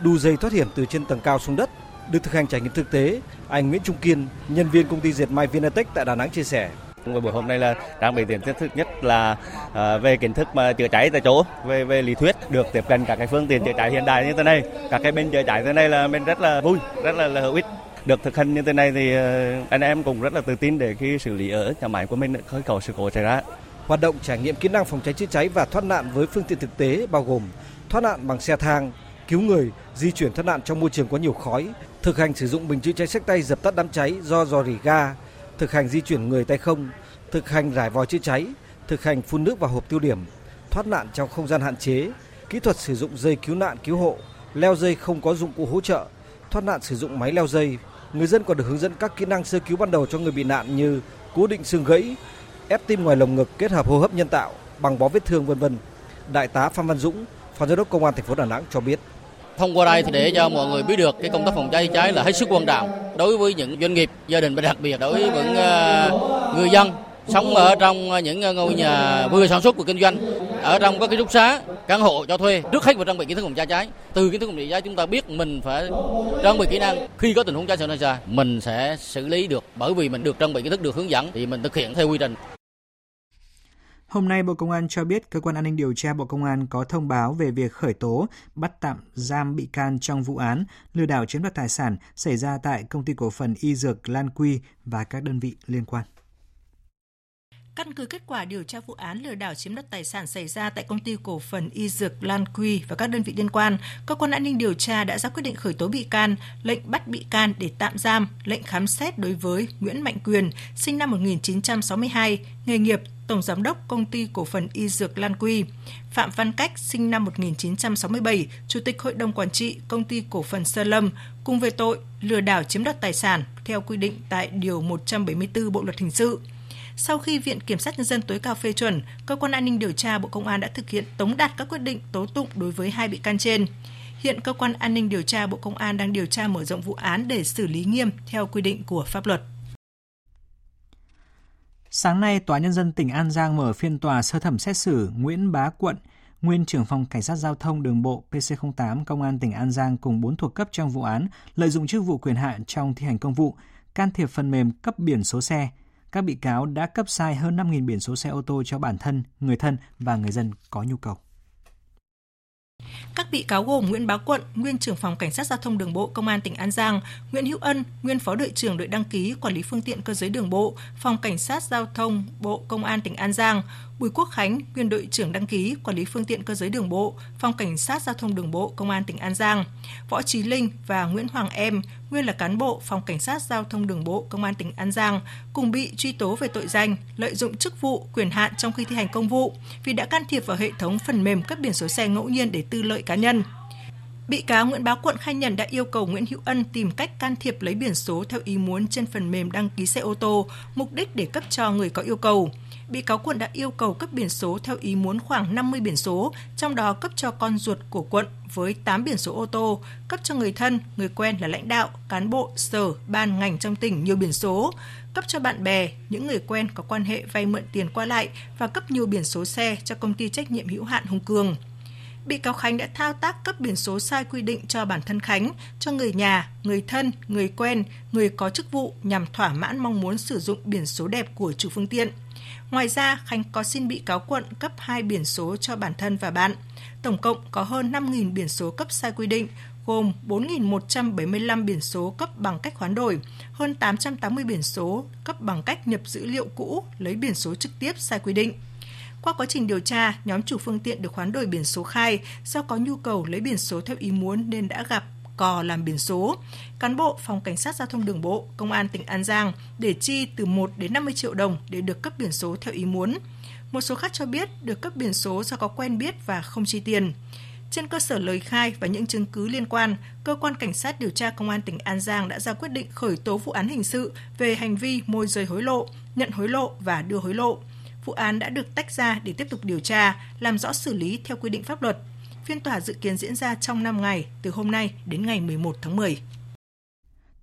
đu dây thoát hiểm từ trên tầng cao xuống đất. Được thực hành trải nghiệm thực tế, anh Nguyễn Trung Kiên, nhân viên công ty dệt may Vinatech tại Đà Nẵng chia sẻ. Buổi hôm nay là trang bị kiến thức nhất là à, về kiến thức mà chữa cháy tại chỗ, về về lý thuyết được tiếp cận các cái phương tiện chữa cháy hiện đại như thế này, các cái bên chữa cháy thế này là mình rất là vui, rất là, là hữu ích được thực hành như thế này thì à, anh em cũng rất là tự tin để khi xử lý ở nhà máy của mình khởi cầu sự cố xảy ra. Hoạt động trải nghiệm kỹ năng phòng cháy chữa cháy và thoát nạn với phương tiện thực tế bao gồm thoát nạn bằng xe thang, cứu người, di chuyển thoát nạn trong môi trường có nhiều khói, thực hành sử dụng bình chữa cháy sách tay dập tắt đám cháy do rò rỉ ga, thực hành di chuyển người tay không, thực hành rải vòi chữa cháy, thực hành phun nước vào hộp tiêu điểm, thoát nạn trong không gian hạn chế, kỹ thuật sử dụng dây cứu nạn cứu hộ, leo dây không có dụng cụ hỗ trợ, thoát nạn sử dụng máy leo dây. Người dân còn được hướng dẫn các kỹ năng sơ cứu ban đầu cho người bị nạn như cố định xương gãy, ép tim ngoài lồng ngực kết hợp hô hấp nhân tạo, bằng bó vết thương vân vân. Đại tá Phan Văn Dũng, Phó Giám đốc Công an thành phố Đà Nẵng cho biết. Thông qua đây thì để cho mọi người biết được cái công tác phòng cháy cháy là hết sức quan trọng đối với những doanh nghiệp, gia đình và đặc biệt đối với những ờ, người dân sống ở trong những ngôi nhà vừa sản xuất vừa kinh doanh ở trong các ký túc xá căn hộ cho thuê trước hết phải trang bị kiến thức phòng cháy cháy. Từ kiến thức phòng cháy cháy chúng ta biết mình phải trang bị kỹ năng. Khi có tình huống cháy xảy ra mình sẽ xử lý được bởi vì mình được trang bị kiến thức được hướng dẫn thì mình thực hiện theo quy trình. Hôm nay, Bộ Công an cho biết Cơ quan An ninh Điều tra Bộ Công an có thông báo về việc khởi tố, bắt tạm giam bị can trong vụ án lừa đảo chiếm đoạt tài sản xảy ra tại Công ty Cổ phần Y Dược Lan Quy và các đơn vị liên quan. Căn cứ kết quả điều tra vụ án lừa đảo chiếm đoạt tài sản xảy ra tại công ty cổ phần Y Dược Lan Quy và các đơn vị liên quan, cơ quan an ninh điều tra đã ra quyết định khởi tố bị can, lệnh bắt bị can để tạm giam, lệnh khám xét đối với Nguyễn Mạnh Quyền, sinh năm 1962, nghề nghiệp Tổng Giám đốc Công ty Cổ phần Y Dược Lan Quy, Phạm Văn Cách, sinh năm 1967, Chủ tịch Hội đồng Quản trị Công ty Cổ phần Sơ Lâm, cùng về tội lừa đảo chiếm đoạt tài sản theo quy định tại Điều 174 Bộ Luật Hình sự. Sau khi Viện Kiểm sát Nhân dân tối cao phê chuẩn, Cơ quan An ninh điều tra Bộ Công an đã thực hiện tống đạt các quyết định tố tụng đối với hai bị can trên. Hiện Cơ quan An ninh điều tra Bộ Công an đang điều tra mở rộng vụ án để xử lý nghiêm theo quy định của pháp luật. Sáng nay, Tòa Nhân dân tỉnh An Giang mở phiên tòa sơ thẩm xét xử Nguyễn Bá Quận, nguyên trưởng phòng Cảnh sát Giao thông Đường bộ PC08 Công an tỉnh An Giang cùng 4 thuộc cấp trong vụ án lợi dụng chức vụ quyền hạn trong thi hành công vụ, can thiệp phần mềm cấp biển số xe. Các bị cáo đã cấp sai hơn 5.000 biển số xe ô tô cho bản thân, người thân và người dân có nhu cầu. Các bị cáo gồm Nguyễn Bá Quận, nguyên trưởng phòng Cảnh sát giao thông đường bộ Công an tỉnh An Giang, Nguyễn Hữu Ân, nguyên phó đội trưởng đội đăng ký quản lý phương tiện cơ giới đường bộ, Phòng Cảnh sát giao thông Bộ Công an tỉnh An Giang, Bùi Quốc Khánh, nguyên đội trưởng đăng ký quản lý phương tiện cơ giới đường bộ, Phòng Cảnh sát giao thông đường bộ Công an tỉnh An Giang, Võ Trí Linh và Nguyễn Hoàng Em, nguyên là cán bộ Phòng Cảnh sát giao thông đường bộ Công an tỉnh An Giang, cùng bị truy tố về tội danh lợi dụng chức vụ, quyền hạn trong khi thi hành công vụ vì đã can thiệp vào hệ thống phần mềm cấp biển số xe ngẫu nhiên để tư lợi cá nhân. Bị cáo Nguyễn Bá Quận khai nhận đã yêu cầu Nguyễn Hữu Ân tìm cách can thiệp lấy biển số theo ý muốn trên phần mềm đăng ký xe ô tô, mục đích để cấp cho người có yêu cầu bị cáo quận đã yêu cầu cấp biển số theo ý muốn khoảng 50 biển số, trong đó cấp cho con ruột của quận với 8 biển số ô tô, cấp cho người thân, người quen là lãnh đạo, cán bộ, sở, ban ngành trong tỉnh nhiều biển số, cấp cho bạn bè, những người quen có quan hệ vay mượn tiền qua lại và cấp nhiều biển số xe cho công ty trách nhiệm hữu hạn Hùng Cường bị cáo Khánh đã thao tác cấp biển số sai quy định cho bản thân Khánh, cho người nhà, người thân, người quen, người có chức vụ nhằm thỏa mãn mong muốn sử dụng biển số đẹp của chủ phương tiện. Ngoài ra, Khánh có xin bị cáo quận cấp 2 biển số cho bản thân và bạn. Tổng cộng có hơn 5.000 biển số cấp sai quy định, gồm 4.175 biển số cấp bằng cách hoán đổi, hơn 880 biển số cấp bằng cách nhập dữ liệu cũ lấy biển số trực tiếp sai quy định. Qua quá trình điều tra, nhóm chủ phương tiện được hoán đổi biển số khai do có nhu cầu lấy biển số theo ý muốn nên đã gặp cò làm biển số. Cán bộ Phòng Cảnh sát Giao thông Đường bộ, Công an tỉnh An Giang để chi từ 1 đến 50 triệu đồng để được cấp biển số theo ý muốn. Một số khác cho biết được cấp biển số do có quen biết và không chi tiền. Trên cơ sở lời khai và những chứng cứ liên quan, cơ quan cảnh sát điều tra công an tỉnh An Giang đã ra quyết định khởi tố vụ án hình sự về hành vi môi rời hối lộ, nhận hối lộ và đưa hối lộ. Vụ án đã được tách ra để tiếp tục điều tra, làm rõ xử lý theo quy định pháp luật. Phiên tòa dự kiến diễn ra trong 5 ngày, từ hôm nay đến ngày 11 tháng 10.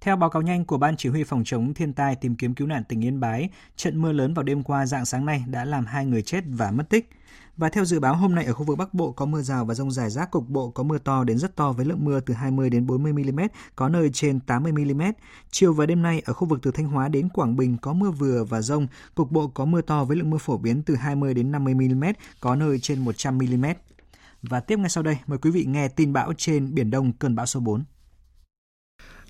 Theo báo cáo nhanh của Ban Chỉ huy Phòng chống thiên tai tìm kiếm cứu nạn tỉnh Yên Bái, trận mưa lớn vào đêm qua dạng sáng nay đã làm hai người chết và mất tích. Và theo dự báo hôm nay ở khu vực Bắc Bộ có mưa rào và rông rải rác cục bộ có mưa to đến rất to với lượng mưa từ 20 đến 40 mm, có nơi trên 80 mm. Chiều và đêm nay ở khu vực từ Thanh Hóa đến Quảng Bình có mưa vừa và rông, cục bộ có mưa to với lượng mưa phổ biến từ 20 đến 50 mm, có nơi trên 100 mm. Và tiếp ngay sau đây, mời quý vị nghe tin bão trên Biển Đông cơn bão số 4.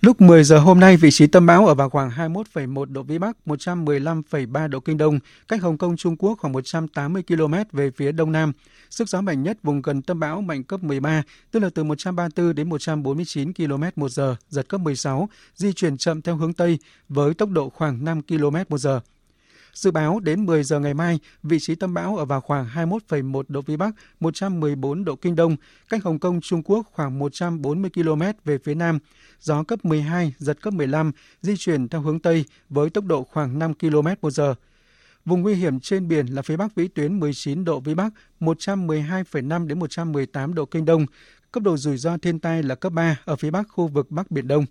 Lúc 10 giờ hôm nay, vị trí tâm bão ở vào khoảng 21,1 độ Vĩ Bắc, 115,3 độ Kinh Đông, cách Hồng Kông Trung Quốc khoảng 180 km về phía Đông Nam. Sức gió mạnh nhất vùng gần tâm bão mạnh cấp 13, tức là từ 134 đến 149 km một giờ, giật cấp 16, di chuyển chậm theo hướng Tây với tốc độ khoảng 5 km một giờ. Dự báo đến 10 giờ ngày mai, vị trí tâm bão ở vào khoảng 21,1 độ Vĩ Bắc, 114 độ Kinh Đông, cách Hồng Kông Trung Quốc khoảng 140 km về phía Nam. Gió cấp 12, giật cấp 15, di chuyển theo hướng Tây với tốc độ khoảng 5 km một giờ. Vùng nguy hiểm trên biển là phía Bắc vĩ tuyến 19 độ Vĩ Bắc, 112,5 đến 118 độ Kinh Đông. Cấp độ rủi ro thiên tai là cấp 3 ở phía Bắc khu vực Bắc Biển Đông.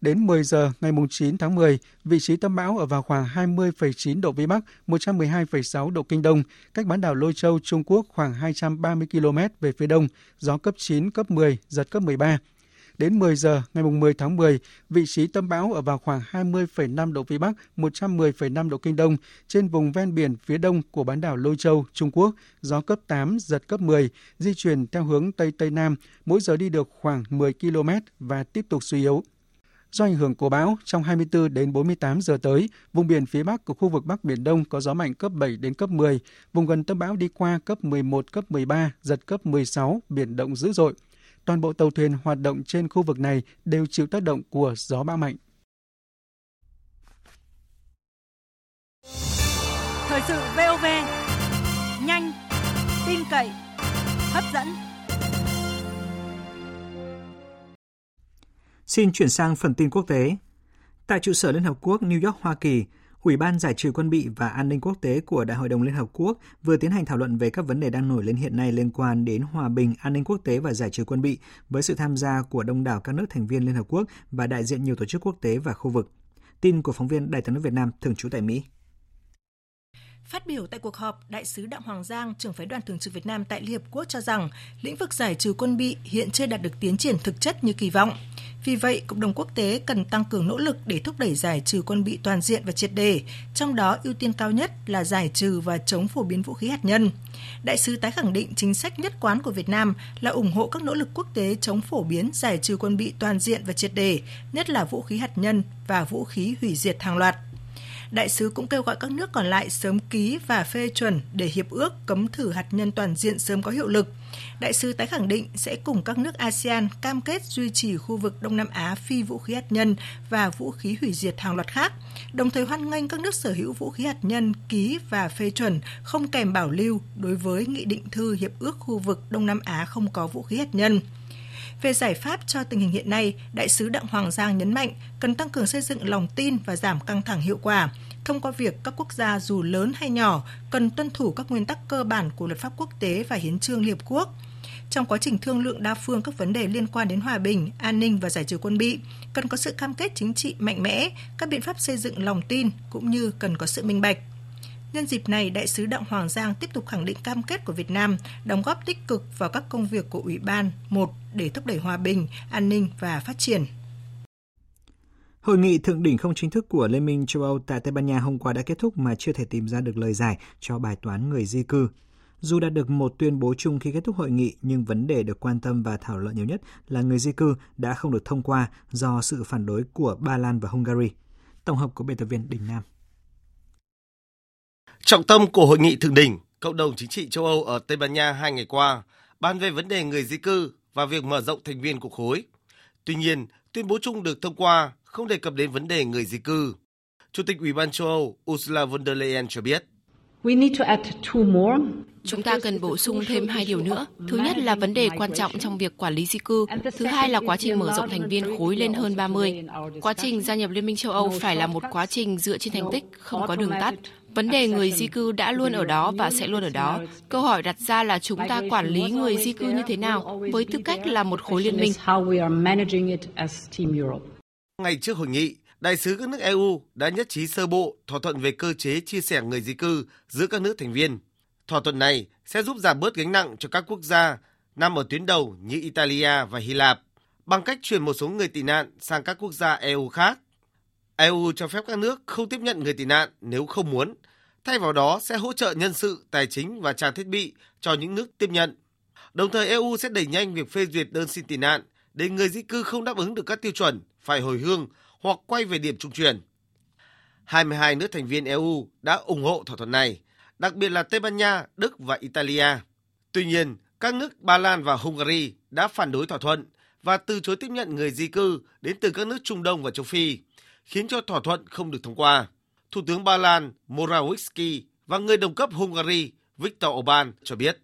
Đến 10 giờ ngày 9 tháng 10, vị trí tâm bão ở vào khoảng 20,9 độ Vĩ Bắc, 112,6 độ Kinh Đông, cách bán đảo Lôi Châu, Trung Quốc khoảng 230 km về phía đông, gió cấp 9, cấp 10, giật cấp 13. Đến 10 giờ ngày 10 tháng 10, vị trí tâm bão ở vào khoảng 20,5 độ Vĩ Bắc, 110,5 độ Kinh Đông, trên vùng ven biển phía đông của bán đảo Lôi Châu, Trung Quốc, gió cấp 8, giật cấp 10, di chuyển theo hướng Tây Tây Nam, mỗi giờ đi được khoảng 10 km và tiếp tục suy yếu. Do ảnh hưởng của bão, trong 24 đến 48 giờ tới, vùng biển phía Bắc của khu vực Bắc Biển Đông có gió mạnh cấp 7 đến cấp 10, vùng gần tâm bão đi qua cấp 11, cấp 13, giật cấp 16, biển động dữ dội. Toàn bộ tàu thuyền hoạt động trên khu vực này đều chịu tác động của gió bão mạnh. Thời sự VOV, nhanh, tin cậy, hấp dẫn. Xin chuyển sang phần tin quốc tế. Tại trụ sở Liên Hợp Quốc New York, Hoa Kỳ, Ủy ban Giải trừ quân bị và an ninh quốc tế của Đại hội đồng Liên Hợp Quốc vừa tiến hành thảo luận về các vấn đề đang nổi lên hiện nay liên quan đến hòa bình, an ninh quốc tế và giải trừ quân bị với sự tham gia của đông đảo các nước thành viên Liên Hợp Quốc và đại diện nhiều tổ chức quốc tế và khu vực. Tin của phóng viên Đài tiếng nói Việt Nam thường trú tại Mỹ. Phát biểu tại cuộc họp, Đại sứ Đặng Hoàng Giang, trưởng phái đoàn thường trực Việt Nam tại Liên Hợp Quốc cho rằng lĩnh vực giải trừ quân bị hiện chưa đạt được tiến triển thực chất như kỳ vọng. Vì vậy, cộng đồng quốc tế cần tăng cường nỗ lực để thúc đẩy giải trừ quân bị toàn diện và triệt đề, trong đó ưu tiên cao nhất là giải trừ và chống phổ biến vũ khí hạt nhân. Đại sứ tái khẳng định chính sách nhất quán của Việt Nam là ủng hộ các nỗ lực quốc tế chống phổ biến giải trừ quân bị toàn diện và triệt đề, nhất là vũ khí hạt nhân và vũ khí hủy diệt hàng loạt. Đại sứ cũng kêu gọi các nước còn lại sớm ký và phê chuẩn để hiệp ước cấm thử hạt nhân toàn diện sớm có hiệu lực. Đại sứ tái khẳng định sẽ cùng các nước ASEAN cam kết duy trì khu vực Đông Nam Á phi vũ khí hạt nhân và vũ khí hủy diệt hàng loạt khác, đồng thời hoan nghênh các nước sở hữu vũ khí hạt nhân ký và phê chuẩn không kèm bảo lưu đối với nghị định thư hiệp ước khu vực Đông Nam Á không có vũ khí hạt nhân. Về giải pháp cho tình hình hiện nay, Đại sứ Đặng Hoàng Giang nhấn mạnh cần tăng cường xây dựng lòng tin và giảm căng thẳng hiệu quả, thông qua việc các quốc gia dù lớn hay nhỏ cần tuân thủ các nguyên tắc cơ bản của luật pháp quốc tế và hiến trương Liên Hợp Quốc. Trong quá trình thương lượng đa phương các vấn đề liên quan đến hòa bình, an ninh và giải trừ quân bị, cần có sự cam kết chính trị mạnh mẽ, các biện pháp xây dựng lòng tin cũng như cần có sự minh bạch. Nhân dịp này, Đại sứ Đặng Hoàng Giang tiếp tục khẳng định cam kết của Việt Nam đóng góp tích cực vào các công việc của Ủy ban một để thúc đẩy hòa bình, an ninh và phát triển. Hội nghị thượng đỉnh không chính thức của Liên minh châu Âu tại Tây Ban Nha hôm qua đã kết thúc mà chưa thể tìm ra được lời giải cho bài toán người di cư. Dù đạt được một tuyên bố chung khi kết thúc hội nghị, nhưng vấn đề được quan tâm và thảo luận nhiều nhất là người di cư đã không được thông qua do sự phản đối của Ba Lan và Hungary. Tổng hợp của biên tập viên Đình Nam. Trọng tâm của hội nghị thượng đỉnh Cộng đồng chính trị châu Âu ở Tây Ban Nha hai ngày qua bàn về vấn đề người di cư và việc mở rộng thành viên của khối. Tuy nhiên, tuyên bố chung được thông qua không đề cập đến vấn đề người di cư. Chủ tịch Ủy ban châu Âu Ursula von der Leyen cho biết. Chúng ta cần bổ sung thêm hai điều nữa. Thứ nhất là vấn đề quan trọng trong việc quản lý di cư. Thứ hai là quá trình mở rộng thành viên khối lên hơn 30. Quá trình gia nhập Liên minh châu Âu phải là một quá trình dựa trên thành tích, không có đường tắt. Vấn đề người di cư đã luôn ở đó và sẽ luôn ở đó. Câu hỏi đặt ra là chúng ta quản lý người di cư như thế nào với tư cách là một khối liên minh. Ngày trước hội nghị, đại sứ các nước EU đã nhất trí sơ bộ thỏa thuận về cơ chế chia sẻ người di cư giữa các nước thành viên. Thỏa thuận này sẽ giúp giảm bớt gánh nặng cho các quốc gia nằm ở tuyến đầu như Italia và Hy Lạp bằng cách chuyển một số người tị nạn sang các quốc gia EU khác. EU cho phép các nước không tiếp nhận người tị nạn nếu không muốn, thay vào đó sẽ hỗ trợ nhân sự, tài chính và trang thiết bị cho những nước tiếp nhận. Đồng thời EU sẽ đẩy nhanh việc phê duyệt đơn xin tị nạn để người di cư không đáp ứng được các tiêu chuẩn phải hồi hương hoặc quay về điểm trung chuyển. 22 nước thành viên EU đã ủng hộ thỏa thuận này, đặc biệt là Tây Ban Nha, Đức và Italia. Tuy nhiên, các nước Ba Lan và Hungary đã phản đối thỏa thuận và từ chối tiếp nhận người di cư đến từ các nước Trung Đông và châu Phi, khiến cho thỏa thuận không được thông qua. Thủ tướng Ba Lan Morawiecki và người đồng cấp Hungary Viktor Orbán cho biết.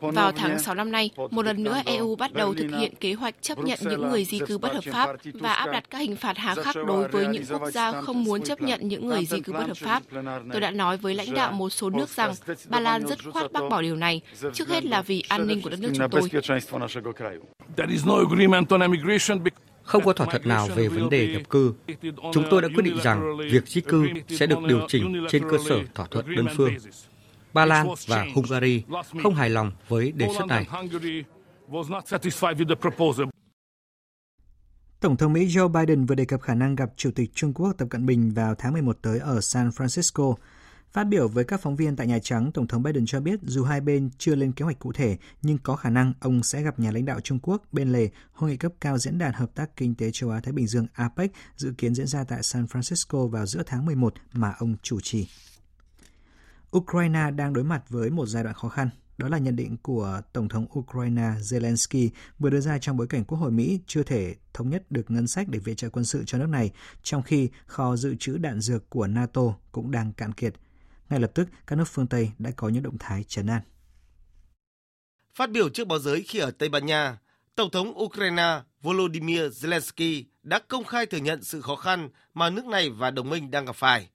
Vào tháng 6 năm nay, một lần nữa EU bắt đầu thực hiện kế hoạch chấp nhận những người di cư bất hợp pháp và áp đặt các hình phạt hà khắc đối với những quốc gia không muốn chấp nhận những người di cư bất hợp pháp. Tôi đã nói với lãnh đạo một số nước rằng Ba Lan dứt khoát bác bỏ điều này, trước hết là vì an ninh của đất nước chúng tôi. Không có thỏa thuận nào về vấn đề nhập cư. Chúng tôi đã quyết định rằng việc di cư sẽ được điều chỉnh trên cơ sở thỏa thuận đơn phương. Ba Lan và Hungary không hài lòng với đề xuất này. Tổng thống Mỹ Joe Biden vừa đề cập khả năng gặp Chủ tịch Trung Quốc Tập Cận Bình vào tháng 11 tới ở San Francisco. Phát biểu với các phóng viên tại Nhà Trắng, Tổng thống Biden cho biết dù hai bên chưa lên kế hoạch cụ thể, nhưng có khả năng ông sẽ gặp nhà lãnh đạo Trung Quốc bên lề hội nghị cấp cao diễn đàn hợp tác kinh tế châu Á-Thái Bình Dương APEC dự kiến diễn ra tại San Francisco vào giữa tháng 11 mà ông chủ trì. Ukraine đang đối mặt với một giai đoạn khó khăn. Đó là nhận định của Tổng thống Ukraine Zelensky vừa đưa ra trong bối cảnh Quốc hội Mỹ chưa thể thống nhất được ngân sách để viện trợ quân sự cho nước này, trong khi kho dự trữ đạn dược của NATO cũng đang cạn kiệt. Ngay lập tức, các nước phương Tây đã có những động thái trấn an. Phát biểu trước báo giới khi ở Tây Ban Nha, Tổng thống Ukraine Volodymyr Zelensky đã công khai thừa nhận sự khó khăn mà nước này và đồng minh đang gặp phải.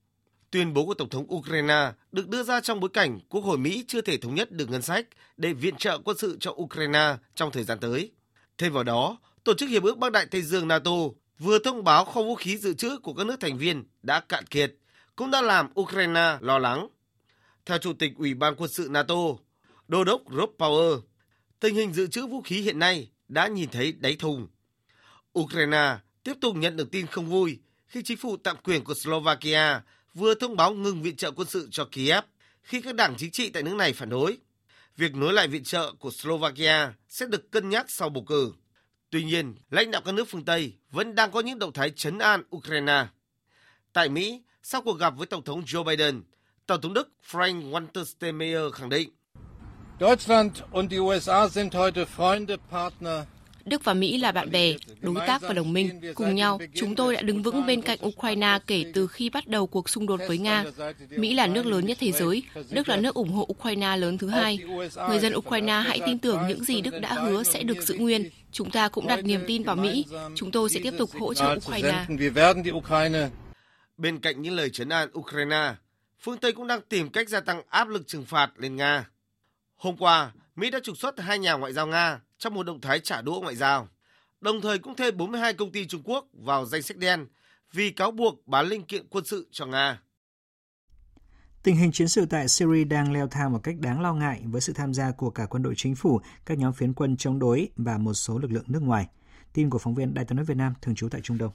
Tuyên bố của Tổng thống Ukraine được đưa ra trong bối cảnh Quốc hội Mỹ chưa thể thống nhất được ngân sách để viện trợ quân sự cho Ukraine trong thời gian tới. Thêm vào đó, Tổ chức Hiệp ước Bắc Đại Tây Dương NATO vừa thông báo kho vũ khí dự trữ của các nước thành viên đã cạn kiệt, cũng đã làm Ukraine lo lắng. Theo Chủ tịch Ủy ban quân sự NATO, Đô đốc Rob Power, tình hình dự trữ vũ khí hiện nay đã nhìn thấy đáy thùng. Ukraine tiếp tục nhận được tin không vui khi chính phủ tạm quyền của Slovakia vừa thông báo ngừng viện trợ quân sự cho Kiev khi các đảng chính trị tại nước này phản đối. Việc nối lại viện trợ của Slovakia sẽ được cân nhắc sau bầu cử. Tuy nhiên, lãnh đạo các nước phương Tây vẫn đang có những động thái chấn an Ukraine. Tại Mỹ, sau cuộc gặp với Tổng thống Joe Biden, Tổng thống Đức Frank Walter Steinmeier khẳng định Deutschland und die USA sind heute Freunde, Partner Đức và Mỹ là bạn bè, đối tác và đồng minh. Cùng nhau, chúng tôi đã đứng vững bên cạnh Ukraine kể từ khi bắt đầu cuộc xung đột với Nga. Mỹ là nước lớn nhất thế giới, Đức là nước ủng hộ Ukraine lớn thứ hai. Người dân Ukraine hãy tin tưởng những gì Đức đã hứa sẽ được giữ nguyên. Chúng ta cũng đặt niềm tin vào Mỹ. Chúng tôi sẽ tiếp tục hỗ trợ Ukraine. Bên cạnh những lời chấn an Ukraine, phương Tây cũng đang tìm cách gia tăng áp lực trừng phạt lên Nga. Hôm qua, Mỹ đã trục xuất hai nhà ngoại giao Nga trong một động thái trả đũa ngoại giao, đồng thời cũng thêm 42 công ty Trung Quốc vào danh sách đen vì cáo buộc bán linh kiện quân sự cho Nga. Tình hình chiến sự tại Syria đang leo thang một cách đáng lo ngại với sự tham gia của cả quân đội chính phủ, các nhóm phiến quân chống đối và một số lực lượng nước ngoài. Tin của phóng viên Đài tiếng nói Việt Nam thường trú tại Trung Đông.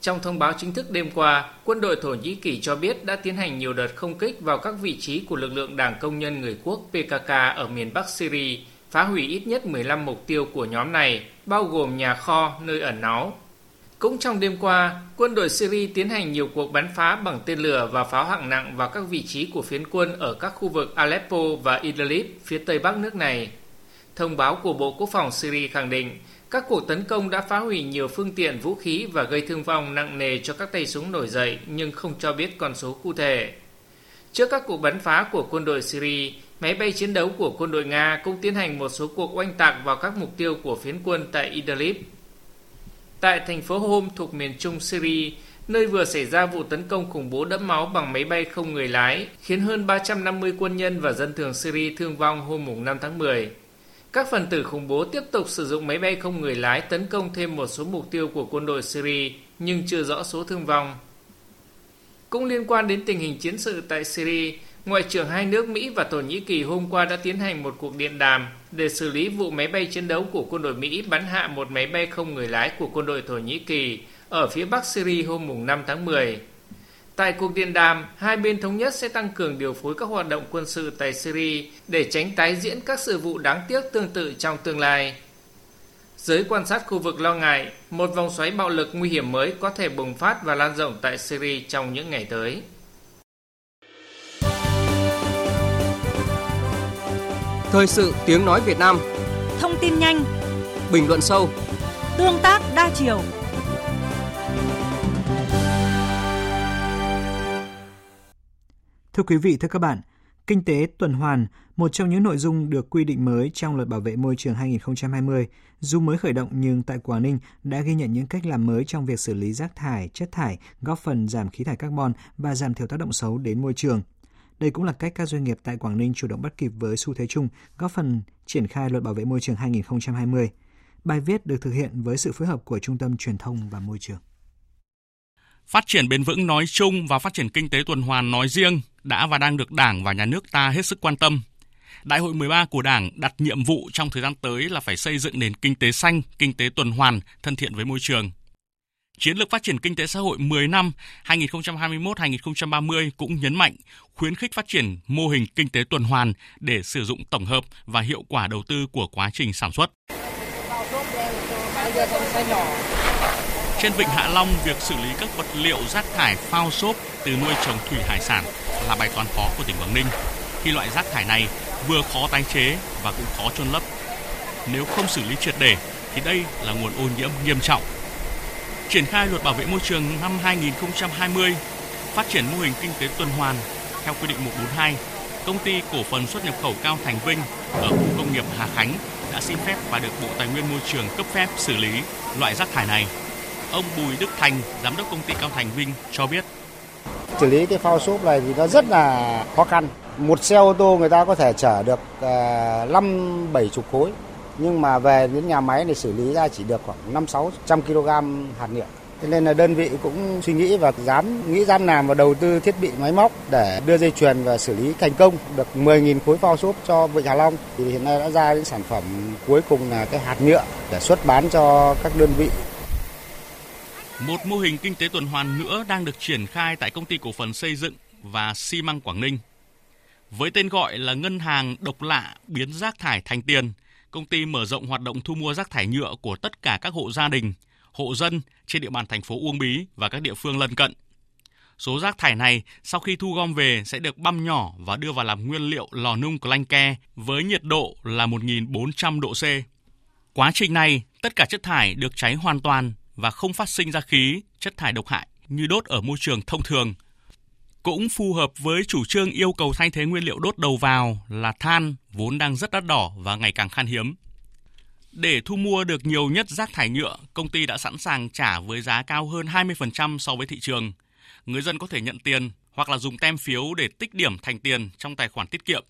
Trong thông báo chính thức đêm qua, quân đội Thổ Nhĩ Kỳ cho biết đã tiến hành nhiều đợt không kích vào các vị trí của lực lượng Đảng Công nhân Người Quốc PKK ở miền Bắc Syria, phá hủy ít nhất 15 mục tiêu của nhóm này, bao gồm nhà kho, nơi ẩn náu. Cũng trong đêm qua, quân đội Syria tiến hành nhiều cuộc bắn phá bằng tên lửa và pháo hạng nặng vào các vị trí của phiến quân ở các khu vực Aleppo và Idlib, phía tây bắc nước này. Thông báo của Bộ Quốc phòng Syria khẳng định các cuộc tấn công đã phá hủy nhiều phương tiện vũ khí và gây thương vong nặng nề cho các tay súng nổi dậy nhưng không cho biết con số cụ thể. Trước các cuộc bắn phá của quân đội Syria, máy bay chiến đấu của quân đội Nga cũng tiến hành một số cuộc oanh tạc vào các mục tiêu của phiến quân tại Idlib. Tại thành phố Homs thuộc miền trung Syria, nơi vừa xảy ra vụ tấn công khủng bố đẫm máu bằng máy bay không người lái, khiến hơn 350 quân nhân và dân thường Syria thương vong hôm 5 tháng 10. Các phần tử khủng bố tiếp tục sử dụng máy bay không người lái tấn công thêm một số mục tiêu của quân đội Syria, nhưng chưa rõ số thương vong. Cũng liên quan đến tình hình chiến sự tại Syria, Ngoại trưởng hai nước Mỹ và Thổ Nhĩ Kỳ hôm qua đã tiến hành một cuộc điện đàm để xử lý vụ máy bay chiến đấu của quân đội Mỹ bắn hạ một máy bay không người lái của quân đội Thổ Nhĩ Kỳ ở phía bắc Syria hôm 5 tháng 10. Tại cuộc điện đàm, hai bên thống nhất sẽ tăng cường điều phối các hoạt động quân sự tại Syria để tránh tái diễn các sự vụ đáng tiếc tương tự trong tương lai. Giới quan sát khu vực lo ngại, một vòng xoáy bạo lực nguy hiểm mới có thể bùng phát và lan rộng tại Syria trong những ngày tới. Thời sự tiếng nói Việt Nam Thông tin nhanh Bình luận sâu Tương tác đa chiều Thưa quý vị, thưa các bạn, kinh tế tuần hoàn, một trong những nội dung được quy định mới trong luật bảo vệ môi trường 2020, dù mới khởi động nhưng tại Quảng Ninh đã ghi nhận những cách làm mới trong việc xử lý rác thải, chất thải, góp phần giảm khí thải carbon và giảm thiểu tác động xấu đến môi trường. Đây cũng là cách các doanh nghiệp tại Quảng Ninh chủ động bắt kịp với xu thế chung, góp phần triển khai luật bảo vệ môi trường 2020. Bài viết được thực hiện với sự phối hợp của Trung tâm Truyền thông và Môi trường. Phát triển bền vững nói chung và phát triển kinh tế tuần hoàn nói riêng đã và đang được Đảng và Nhà nước ta hết sức quan tâm. Đại hội 13 của Đảng đặt nhiệm vụ trong thời gian tới là phải xây dựng nền kinh tế xanh, kinh tế tuần hoàn, thân thiện với môi trường. Chiến lược phát triển kinh tế xã hội 10 năm 2021-2030 cũng nhấn mạnh khuyến khích phát triển mô hình kinh tế tuần hoàn để sử dụng tổng hợp và hiệu quả đầu tư của quá trình sản xuất. Trên vịnh Hạ Long, việc xử lý các vật liệu rác thải phao xốp từ nuôi trồng thủy hải sản là bài toán khó của tỉnh Quảng Ninh. Khi loại rác thải này vừa khó tái chế và cũng khó chôn lấp. Nếu không xử lý triệt để thì đây là nguồn ô nhiễm nghiêm trọng triển khai luật bảo vệ môi trường năm 2020, phát triển mô hình kinh tế tuần hoàn theo quy định 142, công ty cổ phần xuất nhập khẩu Cao Thành Vinh ở khu công nghiệp Hà Khánh đã xin phép và được Bộ Tài nguyên Môi trường cấp phép xử lý loại rác thải này. Ông Bùi Đức Thành, giám đốc công ty Cao Thành Vinh cho biết. Xử lý cái phao xốp này thì nó rất là khó khăn. Một xe ô tô người ta có thể chở được à, năm bảy chục khối nhưng mà về đến nhà máy này xử lý ra chỉ được khoảng 5 600 kg hạt nhựa. Thế nên là đơn vị cũng suy nghĩ và dám nghĩ dám làm và đầu tư thiết bị máy móc để đưa dây chuyền và xử lý thành công được 10.000 khối phao xốp cho Vịnh Hạ Long. Thì hiện nay đã ra những sản phẩm cuối cùng là cái hạt nhựa để xuất bán cho các đơn vị. Một mô hình kinh tế tuần hoàn nữa đang được triển khai tại công ty cổ phần xây dựng và xi măng Quảng Ninh. Với tên gọi là ngân hàng độc lạ biến rác thải thành tiền, công ty mở rộng hoạt động thu mua rác thải nhựa của tất cả các hộ gia đình, hộ dân trên địa bàn thành phố Uông Bí và các địa phương lân cận. Số rác thải này sau khi thu gom về sẽ được băm nhỏ và đưa vào làm nguyên liệu lò nung Clanke với nhiệt độ là 1.400 độ C. Quá trình này, tất cả chất thải được cháy hoàn toàn và không phát sinh ra khí, chất thải độc hại như đốt ở môi trường thông thường. Cũng phù hợp với chủ trương yêu cầu thay thế nguyên liệu đốt đầu vào là than vốn đang rất đắt đỏ và ngày càng khan hiếm. Để thu mua được nhiều nhất rác thải nhựa, công ty đã sẵn sàng trả với giá cao hơn 20% so với thị trường. Người dân có thể nhận tiền hoặc là dùng tem phiếu để tích điểm thành tiền trong tài khoản tiết kiệm.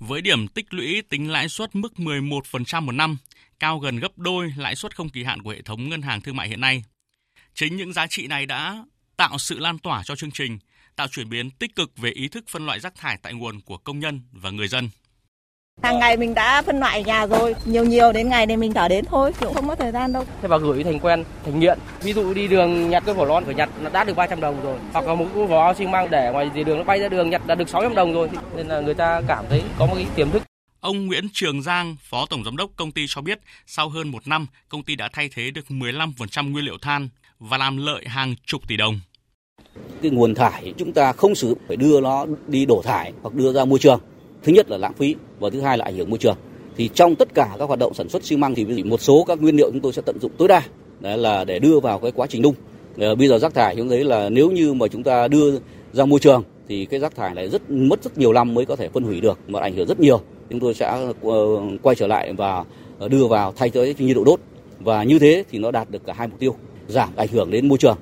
Với điểm tích lũy tính lãi suất mức 11% một năm, cao gần gấp đôi lãi suất không kỳ hạn của hệ thống ngân hàng thương mại hiện nay. Chính những giá trị này đã tạo sự lan tỏa cho chương trình, tạo chuyển biến tích cực về ý thức phân loại rác thải tại nguồn của công nhân và người dân. Hàng ngày mình đã phân loại nhà rồi, nhiều nhiều đến ngày này mình thở đến thôi, cũng không mất thời gian đâu. Thế và gửi thành quen, thành nghiện. Ví dụ đi đường nhặt cái vỏ lon phải nhặt nó đã được 300 đồng rồi. Hoặc là một cái vỏ xi măng để ngoài dì đường nó bay ra đường nhặt đã được 600 đồng rồi. Nên là người ta cảm thấy có một cái tiềm thức Ông Nguyễn Trường Giang, Phó Tổng Giám đốc công ty cho biết, sau hơn một năm, công ty đã thay thế được 15% nguyên liệu than và làm lợi hàng chục tỷ đồng. Cái nguồn thải chúng ta không sử phải đưa nó đi đổ thải hoặc đưa ra môi trường. Thứ nhất là lãng phí và thứ hai là ảnh hưởng môi trường. Thì trong tất cả các hoạt động sản xuất xi măng thì một số các nguyên liệu chúng tôi sẽ tận dụng tối đa đấy là để đưa vào cái quá trình nung. Bây giờ rác thải chúng thấy là nếu như mà chúng ta đưa ra môi trường thì cái rác thải này rất mất rất nhiều năm mới có thể phân hủy được mà ảnh hưởng rất nhiều. Chúng tôi sẽ ờ, quay trở lại và đưa vào thay thế nhiên liệu đốt. Và như thế thì nó đạt được cả hai mục tiêu giảm ảnh hưởng đến môi trường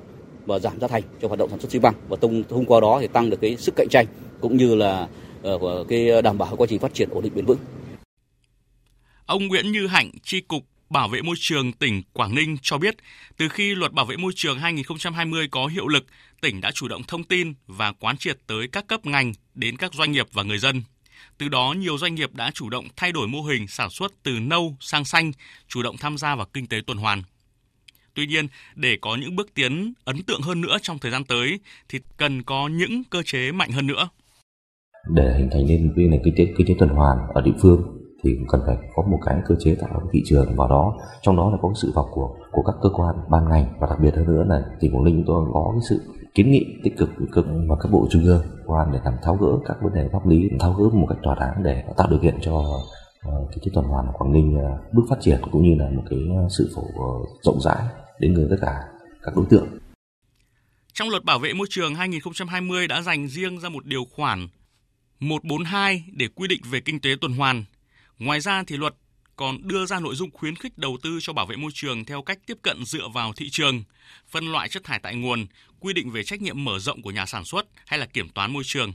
và giảm giá thành cho hoạt động sản xuất xi măng. Và thông, thông qua đó thì tăng được cái sức cạnh tranh cũng như là ờ, của cái ờ, đảm bảo quá trình phát triển ổn định bền vững. Ông Nguyễn Như Hạnh, tri cục Bảo vệ môi trường tỉnh Quảng Ninh cho biết, từ khi luật bảo vệ môi trường 2020 có hiệu lực, tỉnh đã chủ động thông tin và quán triệt tới các cấp ngành đến các doanh nghiệp và người dân từ đó, nhiều doanh nghiệp đã chủ động thay đổi mô hình sản xuất từ nâu sang xanh, chủ động tham gia vào kinh tế tuần hoàn. Tuy nhiên, để có những bước tiến ấn tượng hơn nữa trong thời gian tới thì cần có những cơ chế mạnh hơn nữa. Để hình thành nên cái nền kinh tế kinh tế tuần hoàn ở địa phương thì cần phải có một cái cơ chế tạo ra thị trường vào đó trong đó là có sự vào cuộc của các cơ quan ban ngành và đặc biệt hơn nữa là tỉnh quảng ninh chúng tôi có cái sự kiến nghị tích cực cực và các bộ trung ương, quan để làm tháo gỡ các vấn đề pháp lý, tháo gỡ một cách thỏa đáng để tạo điều kiện cho ờ, cái cái tuần hoàn Quảng Ninh ờ, bước phát triển cũng như là một cái sự phổ ờ, rộng rãi đến người tất cả các đối tượng. Trong luật bảo vệ môi trường 2020 đã dành riêng ra một điều khoản 142 để quy định về kinh tế tuần hoàn. Ngoài ra thì luật còn đưa ra nội dung khuyến khích đầu tư cho bảo vệ môi trường theo cách tiếp cận dựa vào thị trường, phân loại chất thải tại nguồn, quy định về trách nhiệm mở rộng của nhà sản xuất hay là kiểm toán môi trường.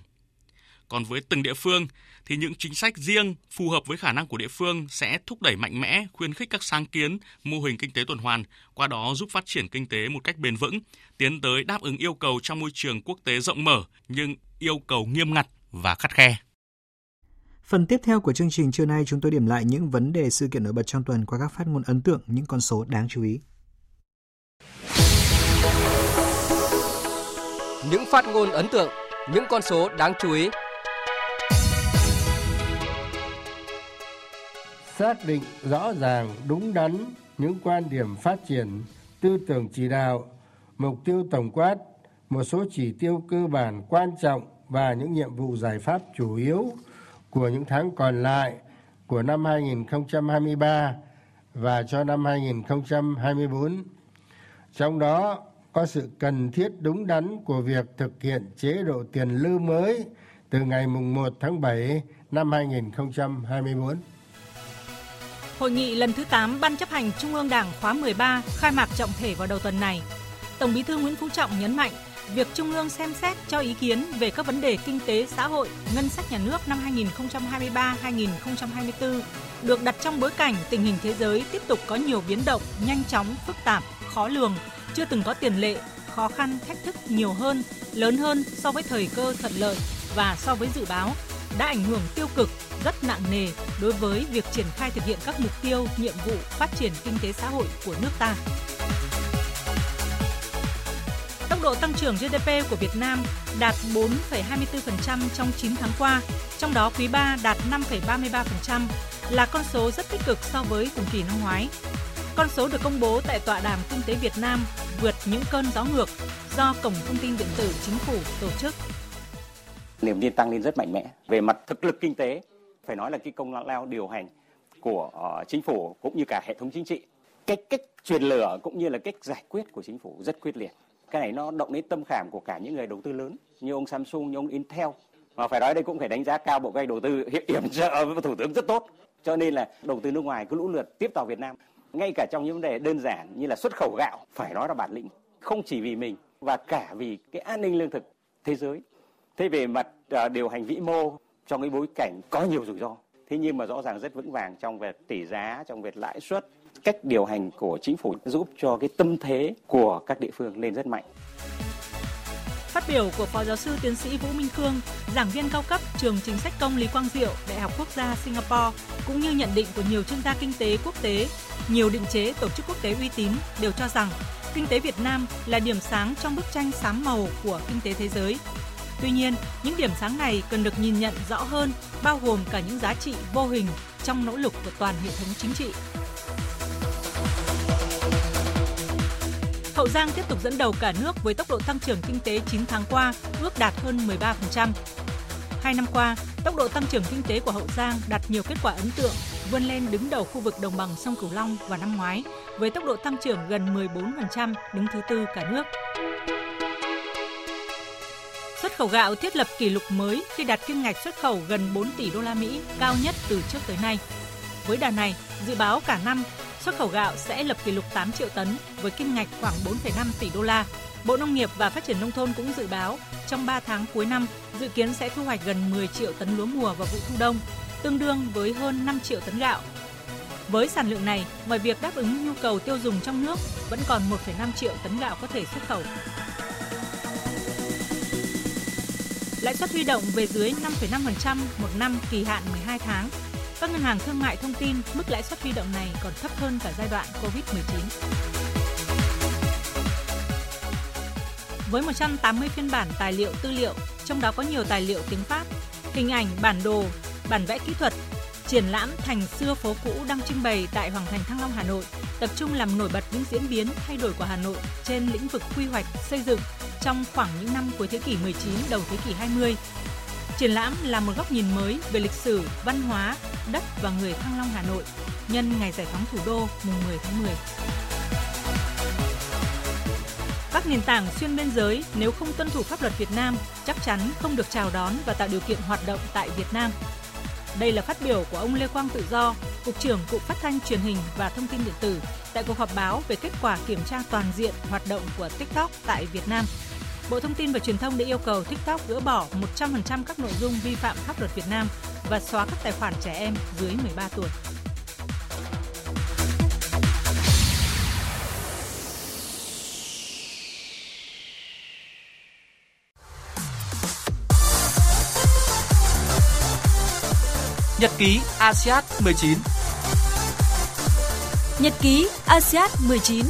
Còn với từng địa phương thì những chính sách riêng phù hợp với khả năng của địa phương sẽ thúc đẩy mạnh mẽ, khuyến khích các sáng kiến, mô hình kinh tế tuần hoàn, qua đó giúp phát triển kinh tế một cách bền vững, tiến tới đáp ứng yêu cầu trong môi trường quốc tế rộng mở nhưng yêu cầu nghiêm ngặt và khắt khe. Phần tiếp theo của chương trình trưa nay chúng tôi điểm lại những vấn đề sự kiện nổi bật trong tuần qua các phát ngôn ấn tượng, những con số đáng chú ý. Những phát ngôn ấn tượng, những con số đáng chú ý. Xác định rõ ràng, đúng đắn những quan điểm phát triển, tư tưởng chỉ đạo, mục tiêu tổng quát, một số chỉ tiêu cơ bản quan trọng và những nhiệm vụ giải pháp chủ yếu của những tháng còn lại của năm 2023 và cho năm 2024. Trong đó, có sự cần thiết đúng đắn của việc thực hiện chế độ tiền lương mới từ ngày mùng 1 tháng 7 năm 2024. Hội nghị lần thứ 8 Ban chấp hành Trung ương Đảng khóa 13 khai mạc trọng thể vào đầu tuần này. Tổng Bí thư Nguyễn Phú Trọng nhấn mạnh việc Trung ương xem xét cho ý kiến về các vấn đề kinh tế xã hội, ngân sách nhà nước năm 2023-2024 được đặt trong bối cảnh tình hình thế giới tiếp tục có nhiều biến động nhanh chóng, phức tạp, khó lường chưa từng có tiền lệ, khó khăn, thách thức nhiều hơn, lớn hơn so với thời cơ thuận lợi và so với dự báo đã ảnh hưởng tiêu cực rất nặng nề đối với việc triển khai thực hiện các mục tiêu, nhiệm vụ phát triển kinh tế xã hội của nước ta. Tốc độ tăng trưởng GDP của Việt Nam đạt 4,24% trong 9 tháng qua, trong đó quý 3 đạt 5,33%, là con số rất tích cực so với cùng kỳ năm ngoái. Con số được công bố tại tọa đàm kinh tế Việt Nam vượt những cơn gió ngược do Cổng Thông tin Điện tử Chính phủ tổ chức. Niềm tin tăng lên rất mạnh mẽ. Về mặt thực lực kinh tế, phải nói là cái công lao điều hành của ờ, chính phủ cũng như cả hệ thống chính trị. Cách cách truyền lửa cũng như là cách giải quyết của chính phủ rất quyết liệt. Cái này nó động đến tâm khảm của cả những người đầu tư lớn như ông Samsung, như ông Intel. Mà phải nói đây cũng phải đánh giá cao bộ ngành đầu tư hiện yểm trợ với thủ tướng rất tốt. Cho nên là đầu tư nước ngoài cứ lũ lượt tiếp vào Việt Nam. Ngay cả trong những vấn đề đơn giản như là xuất khẩu gạo, phải nói là bản lĩnh. Không chỉ vì mình và cả vì cái an ninh lương thực thế giới. Thế về mặt à, điều hành vĩ mô trong cái bối cảnh có nhiều rủi ro. Thế nhưng mà rõ ràng rất vững vàng trong việc tỷ giá, trong việc lãi suất, cách điều hành của chính phủ giúp cho cái tâm thế của các địa phương lên rất mạnh. Phát biểu của Phó Giáo sư Tiến sĩ Vũ Minh Khương, giảng viên cao cấp trường chính sách công Lý Quang Diệu, Đại học Quốc gia Singapore, cũng như nhận định của nhiều chuyên gia kinh tế quốc tế, nhiều định chế tổ chức quốc tế uy tín đều cho rằng kinh tế Việt Nam là điểm sáng trong bức tranh xám màu của kinh tế thế giới. Tuy nhiên, những điểm sáng này cần được nhìn nhận rõ hơn, bao gồm cả những giá trị vô hình trong nỗ lực của toàn hệ thống chính trị. Hậu Giang tiếp tục dẫn đầu cả nước với tốc độ tăng trưởng kinh tế 9 tháng qua ước đạt hơn 13%. Hai năm qua, tốc độ tăng trưởng kinh tế của Hậu Giang đạt nhiều kết quả ấn tượng, vươn lên đứng đầu khu vực đồng bằng sông Cửu Long vào năm ngoái với tốc độ tăng trưởng gần 14%, đứng thứ tư cả nước. Xuất khẩu gạo thiết lập kỷ lục mới khi đạt kim ngạch xuất khẩu gần 4 tỷ đô la Mỹ, cao nhất từ trước tới nay. Với đà này, dự báo cả năm xuất khẩu gạo sẽ lập kỷ lục 8 triệu tấn với kim ngạch khoảng 4,5 tỷ đô la. Bộ Nông nghiệp và Phát triển Nông thôn cũng dự báo trong 3 tháng cuối năm dự kiến sẽ thu hoạch gần 10 triệu tấn lúa mùa vào vụ thu đông, tương đương với hơn 5 triệu tấn gạo. Với sản lượng này, ngoài việc đáp ứng nhu cầu tiêu dùng trong nước, vẫn còn 1,5 triệu tấn gạo có thể xuất khẩu. Lãi suất huy động về dưới 5,5% một năm kỳ hạn 12 tháng các ngân hàng thương mại thông tin mức lãi suất huy động này còn thấp hơn cả giai đoạn Covid-19. Với 180 phiên bản tài liệu tư liệu, trong đó có nhiều tài liệu tiếng Pháp, hình ảnh, bản đồ, bản vẽ kỹ thuật, triển lãm thành xưa phố cũ đang trưng bày tại Hoàng thành Thăng Long Hà Nội, tập trung làm nổi bật những diễn biến thay đổi của Hà Nội trên lĩnh vực quy hoạch, xây dựng trong khoảng những năm cuối thế kỷ 19 đầu thế kỷ 20 Triển lãm là một góc nhìn mới về lịch sử, văn hóa, đất và người Thăng Long Hà Nội nhân ngày giải phóng thủ đô mùng 10 tháng 10. Các nền tảng xuyên biên giới nếu không tuân thủ pháp luật Việt Nam chắc chắn không được chào đón và tạo điều kiện hoạt động tại Việt Nam. Đây là phát biểu của ông Lê Quang Tự Do, Cục trưởng Cục Phát thanh Truyền hình và Thông tin điện tử tại cuộc họp báo về kết quả kiểm tra toàn diện hoạt động của TikTok tại Việt Nam Bộ Thông tin và Truyền thông đã yêu cầu TikTok gỡ bỏ 100% các nội dung vi phạm pháp luật Việt Nam và xóa các tài khoản trẻ em dưới 13 tuổi. Nhật ký ASEAN 19 Nhật ký ASEAN 19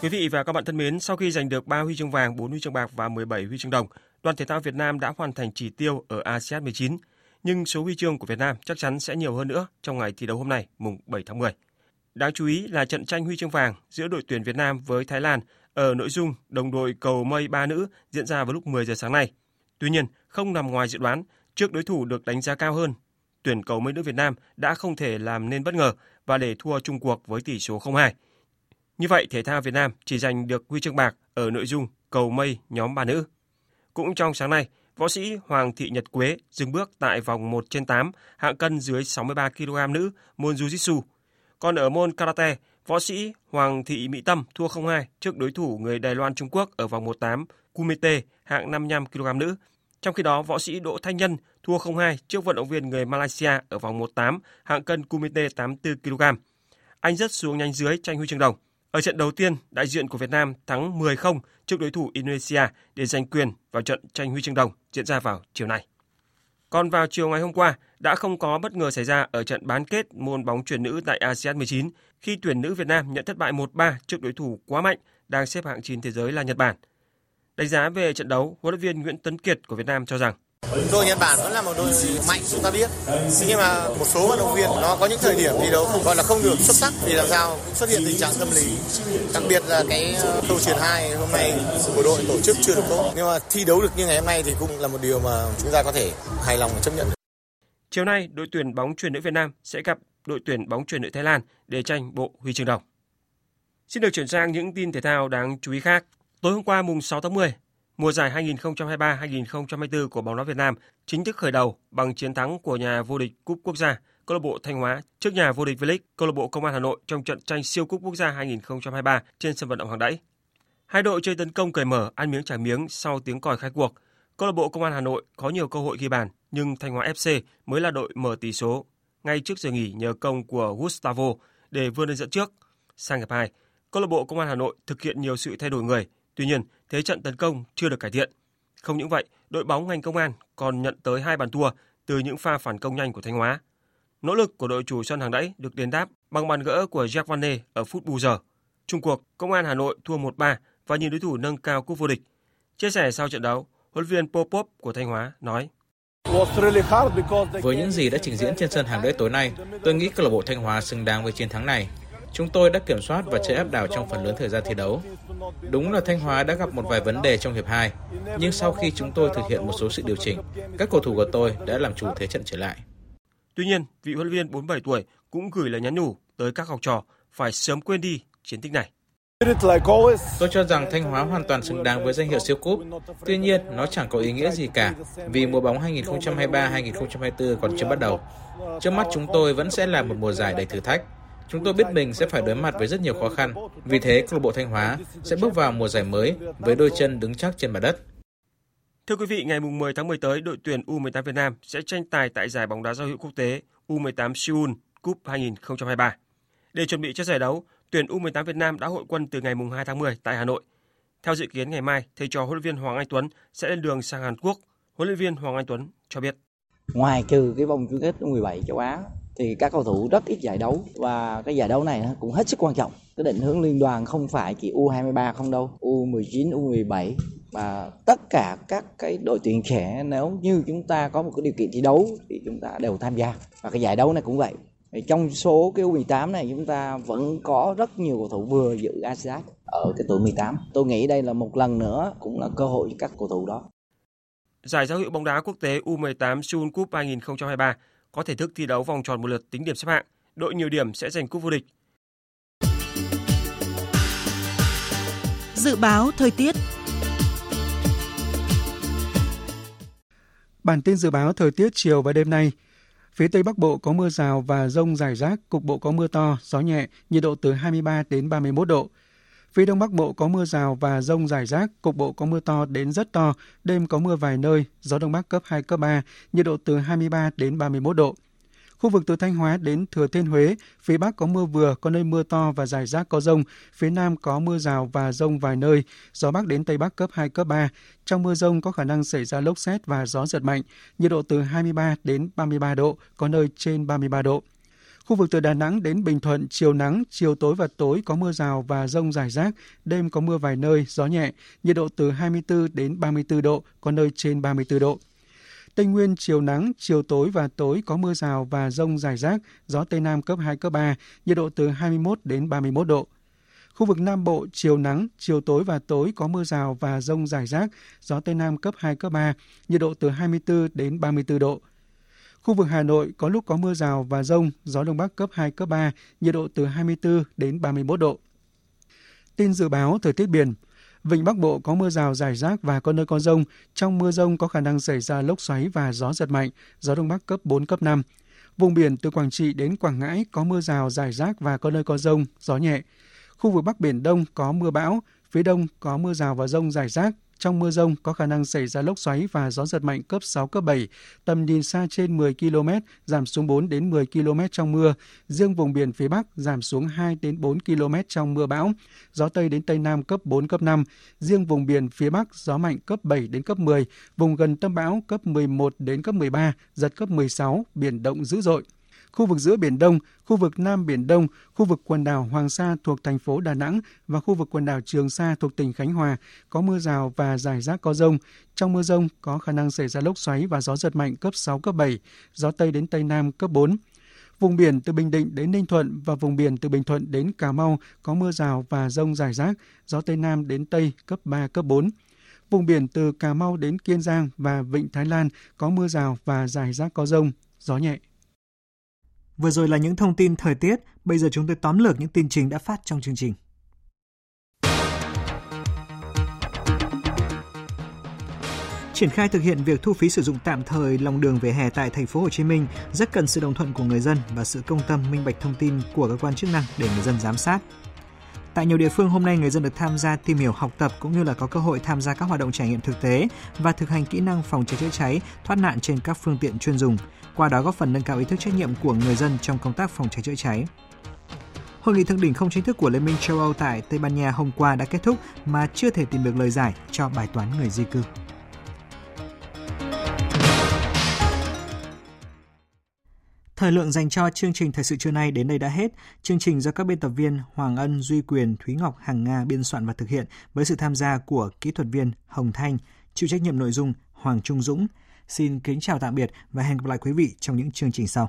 Quý vị và các bạn thân mến, sau khi giành được 3 huy chương vàng, 4 huy chương bạc và 17 huy chương đồng, đoàn thể thao Việt Nam đã hoàn thành chỉ tiêu ở ASEAN 19, nhưng số huy chương của Việt Nam chắc chắn sẽ nhiều hơn nữa trong ngày thi đấu hôm nay, mùng 7 tháng 10. Đáng chú ý là trận tranh huy chương vàng giữa đội tuyển Việt Nam với Thái Lan ở nội dung đồng đội cầu mây ba nữ diễn ra vào lúc 10 giờ sáng nay. Tuy nhiên, không nằm ngoài dự đoán, trước đối thủ được đánh giá cao hơn, tuyển cầu mây nữ Việt Nam đã không thể làm nên bất ngờ và để thua chung cuộc với tỷ số 0-2. Như vậy, thể thao Việt Nam chỉ giành được huy chương bạc ở nội dung cầu mây nhóm ba nữ. Cũng trong sáng nay, võ sĩ Hoàng Thị Nhật Quế dừng bước tại vòng 1 trên 8 hạng cân dưới 63 kg nữ môn Jiu-Jitsu. Còn ở môn karate, võ sĩ Hoàng Thị Mỹ Tâm thua 0-2 trước đối thủ người Đài Loan Trung Quốc ở vòng 1-8 Kumite hạng 55 kg nữ. Trong khi đó, võ sĩ Đỗ Thanh Nhân thua 0-2 trước vận động viên người Malaysia ở vòng 1-8 hạng cân Kumite 84 kg. Anh rất xuống nhanh dưới tranh huy chương đồng. Ở trận đầu tiên, đại diện của Việt Nam thắng 10-0 trước đối thủ Indonesia để giành quyền vào trận tranh huy chương đồng diễn ra vào chiều nay. Còn vào chiều ngày hôm qua, đã không có bất ngờ xảy ra ở trận bán kết môn bóng truyền nữ tại ASEAN 19 khi tuyển nữ Việt Nam nhận thất bại 1-3 trước đối thủ quá mạnh đang xếp hạng 9 thế giới là Nhật Bản. Đánh giá về trận đấu, huấn luyện viên Nguyễn Tấn Kiệt của Việt Nam cho rằng Đội Nhật Bản vẫn là một đội mạnh chúng ta biết. Nhưng mà một số vận động viên nó có những thời điểm thi đấu không gọi là không được xuất sắc vì làm sao cũng xuất hiện tình trạng tâm lý. Đặc biệt là cái ờ, khâu truyền hai hôm nay của đội tổ chức chưa được tốt. Nhưng mà thi đấu được như ngày hôm nay thì cũng là một điều mà chúng ta có thể hài lòng và chấp nhận được. Chiều nay, đội tuyển bóng truyền nữ Việt Nam sẽ gặp đội tuyển bóng truyền nữ Thái Lan để tranh bộ huy chương đồng. Xin được chuyển sang những tin thể thao đáng chú ý khác. Tối hôm qua mùng 6 tháng 10, mùa giải 2023-2024 của bóng đá Việt Nam chính thức khởi đầu bằng chiến thắng của nhà vô địch cúp quốc gia câu lạc bộ Thanh Hóa trước nhà vô địch V-League câu lạc bộ Công an Hà Nội trong trận tranh siêu cúp quốc gia 2023 trên sân vận động Hoàng Đẫy. Hai đội chơi tấn công cởi mở, ăn miếng trả miếng sau tiếng còi khai cuộc. Câu lạc bộ Công an Hà Nội có nhiều cơ hội ghi bàn, nhưng Thanh Hóa FC mới là đội mở tỷ số ngay trước giờ nghỉ nhờ công của Gustavo để vươn lên dẫn trước. Sang hiệp 2, câu lạc bộ Công an Hà Nội thực hiện nhiều sự thay đổi người, tuy nhiên thế trận tấn công chưa được cải thiện. Không những vậy, đội bóng ngành công an còn nhận tới hai bàn thua từ những pha phản công nhanh của Thanh Hóa. Nỗ lực của đội chủ sân hàng đẫy được đền đáp bằng bàn gỡ của Jack Van ở phút bù giờ. Trung cuộc, Công an Hà Nội thua 1-3 và nhìn đối thủ nâng cao cúp vô địch. Chia sẻ sau trận đấu, huấn luyện viên Popov của Thanh Hóa nói: với những gì đã trình diễn trên sân hàng đẫy tối nay, tôi nghĩ câu lạc bộ Thanh Hóa xứng đáng với chiến thắng này. Chúng tôi đã kiểm soát và chơi áp đảo trong phần lớn thời gian thi đấu. Đúng là Thanh Hóa đã gặp một vài vấn đề trong hiệp 2, nhưng sau khi chúng tôi thực hiện một số sự điều chỉnh, các cầu thủ của tôi đã làm chủ thế trận trở lại. Tuy nhiên, vị huấn luyện viên 47 tuổi cũng gửi lời nhắn nhủ tới các học trò phải sớm quên đi chiến tích này. Tôi cho rằng Thanh Hóa hoàn toàn xứng đáng với danh hiệu siêu cúp. Tuy nhiên, nó chẳng có ý nghĩa gì cả vì mùa bóng 2023-2024 còn chưa bắt đầu. Trước mắt chúng tôi vẫn sẽ là một mùa giải đầy thử thách. Chúng tôi biết mình sẽ phải đối mặt với rất nhiều khó khăn. Vì thế, câu lạc bộ Thanh Hóa sẽ bước vào mùa giải mới với đôi chân đứng chắc trên mặt đất. Thưa quý vị, ngày 10 tháng 10 tới, đội tuyển U18 Việt Nam sẽ tranh tài tại giải bóng đá giao hữu quốc tế U18 Seoul Cup 2023. Để chuẩn bị cho giải đấu, tuyển U18 Việt Nam đã hội quân từ ngày 2 tháng 10 tại Hà Nội. Theo dự kiến ngày mai, thầy trò huấn luyện viên Hoàng Anh Tuấn sẽ lên đường sang Hàn Quốc. Huấn luyện viên Hoàng Anh Tuấn cho biết. Ngoài trừ cái vòng chung kết U17 châu Á thì các cầu thủ rất ít giải đấu và cái giải đấu này cũng hết sức quan trọng. Cái định hướng liên đoàn không phải chỉ U23 không đâu, U19, U17 và tất cả các cái đội tuyển trẻ nếu như chúng ta có một cái điều kiện thi đấu thì chúng ta đều tham gia và cái giải đấu này cũng vậy trong số cái U18 này chúng ta vẫn có rất nhiều cầu thủ vừa dự ASEAN ở cái tuổi 18. Tôi nghĩ đây là một lần nữa cũng là cơ hội cho các cầu thủ đó. Giải giao hữu bóng đá quốc tế U18 Seoul Cup 2023 có thể thức thi đấu vòng tròn một lượt tính điểm xếp hạng. Đội nhiều điểm sẽ giành cúp vô địch. Dự báo thời tiết Bản tin dự báo thời tiết chiều và đêm nay – Phía Tây Bắc Bộ có mưa rào và rông rải rác, cục bộ có mưa to, gió nhẹ, nhiệt độ từ 23 đến 31 độ. Phía Đông Bắc Bộ có mưa rào và rông rải rác, cục bộ có mưa to đến rất to, đêm có mưa vài nơi, gió Đông Bắc cấp 2, cấp 3, nhiệt độ từ 23 đến 31 độ. Khu vực từ Thanh Hóa đến Thừa Thiên Huế, phía Bắc có mưa vừa, có nơi mưa to và rải rác có rông. Phía Nam có mưa rào và rông vài nơi, gió Bắc đến Tây Bắc cấp 2, cấp 3. Trong mưa rông có khả năng xảy ra lốc xét và gió giật mạnh, nhiệt độ từ 23 đến 33 độ, có nơi trên 33 độ. Khu vực từ Đà Nẵng đến Bình Thuận, chiều nắng, chiều tối và tối có mưa rào và rông rải rác, đêm có mưa vài nơi, gió nhẹ, nhiệt độ từ 24 đến 34 độ, có nơi trên 34 độ. Tây Nguyên chiều nắng, chiều tối và tối có mưa rào và rông rải rác, gió Tây Nam cấp 2, cấp 3, nhiệt độ từ 21 đến 31 độ. Khu vực Nam Bộ chiều nắng, chiều tối và tối có mưa rào và rông rải rác, gió Tây Nam cấp 2, cấp 3, nhiệt độ từ 24 đến 34 độ. Khu vực Hà Nội có lúc có mưa rào và rông, gió Đông Bắc cấp 2, cấp 3, nhiệt độ từ 24 đến 31 độ. Tin dự báo thời tiết biển – Vịnh Bắc Bộ có mưa rào rải rác và có nơi có rông. Trong mưa rông có khả năng xảy ra lốc xoáy và gió giật mạnh, gió Đông Bắc cấp 4, cấp 5. Vùng biển từ Quảng Trị đến Quảng Ngãi có mưa rào rải rác và có nơi có rông, gió nhẹ. Khu vực Bắc Biển Đông có mưa bão, phía đông có mưa rào và rông rải rác, trong mưa rông có khả năng xảy ra lốc xoáy và gió giật mạnh cấp 6, cấp 7. Tầm nhìn xa trên 10 km, giảm xuống 4 đến 10 km trong mưa. Riêng vùng biển phía Bắc giảm xuống 2 đến 4 km trong mưa bão. Gió Tây đến Tây Nam cấp 4, cấp 5. Riêng vùng biển phía Bắc gió mạnh cấp 7 đến cấp 10. Vùng gần tâm bão cấp 11 đến cấp 13, giật cấp 16, biển động dữ dội khu vực giữa Biển Đông, khu vực Nam Biển Đông, khu vực quần đảo Hoàng Sa thuộc thành phố Đà Nẵng và khu vực quần đảo Trường Sa thuộc tỉnh Khánh Hòa có mưa rào và rải rác có rông. Trong mưa rông có khả năng xảy ra lốc xoáy và gió giật mạnh cấp 6, cấp 7, gió Tây đến Tây Nam cấp 4. Vùng biển từ Bình Định đến Ninh Thuận và vùng biển từ Bình Thuận đến Cà Mau có mưa rào và rông rải rác, gió Tây Nam đến Tây cấp 3, cấp 4. Vùng biển từ Cà Mau đến Kiên Giang và Vịnh Thái Lan có mưa rào và rải rác có rông, gió nhẹ. Vừa rồi là những thông tin thời tiết, bây giờ chúng tôi tóm lược những tin chính đã phát trong chương trình. Triển khai thực hiện việc thu phí sử dụng tạm thời lòng đường về hè tại thành phố Hồ Chí Minh rất cần sự đồng thuận của người dân và sự công tâm minh bạch thông tin của cơ quan chức năng để người dân giám sát. Tại nhiều địa phương hôm nay người dân được tham gia tìm hiểu học tập cũng như là có cơ hội tham gia các hoạt động trải nghiệm thực tế và thực hành kỹ năng phòng cháy chữa cháy, thoát nạn trên các phương tiện chuyên dùng, qua đó góp phần nâng cao ý thức trách nhiệm của người dân trong công tác phòng cháy chữa cháy. Hội nghị thượng đỉnh không chính thức của Liên minh châu Âu tại Tây Ban Nha hôm qua đã kết thúc mà chưa thể tìm được lời giải cho bài toán người di cư. Thời lượng dành cho chương trình Thời sự trưa nay đến đây đã hết. Chương trình do các biên tập viên Hoàng Ân, Duy Quyền, Thúy Ngọc, Hằng Nga biên soạn và thực hiện với sự tham gia của kỹ thuật viên Hồng Thanh, chịu trách nhiệm nội dung Hoàng Trung Dũng. Xin kính chào tạm biệt và hẹn gặp lại quý vị trong những chương trình sau.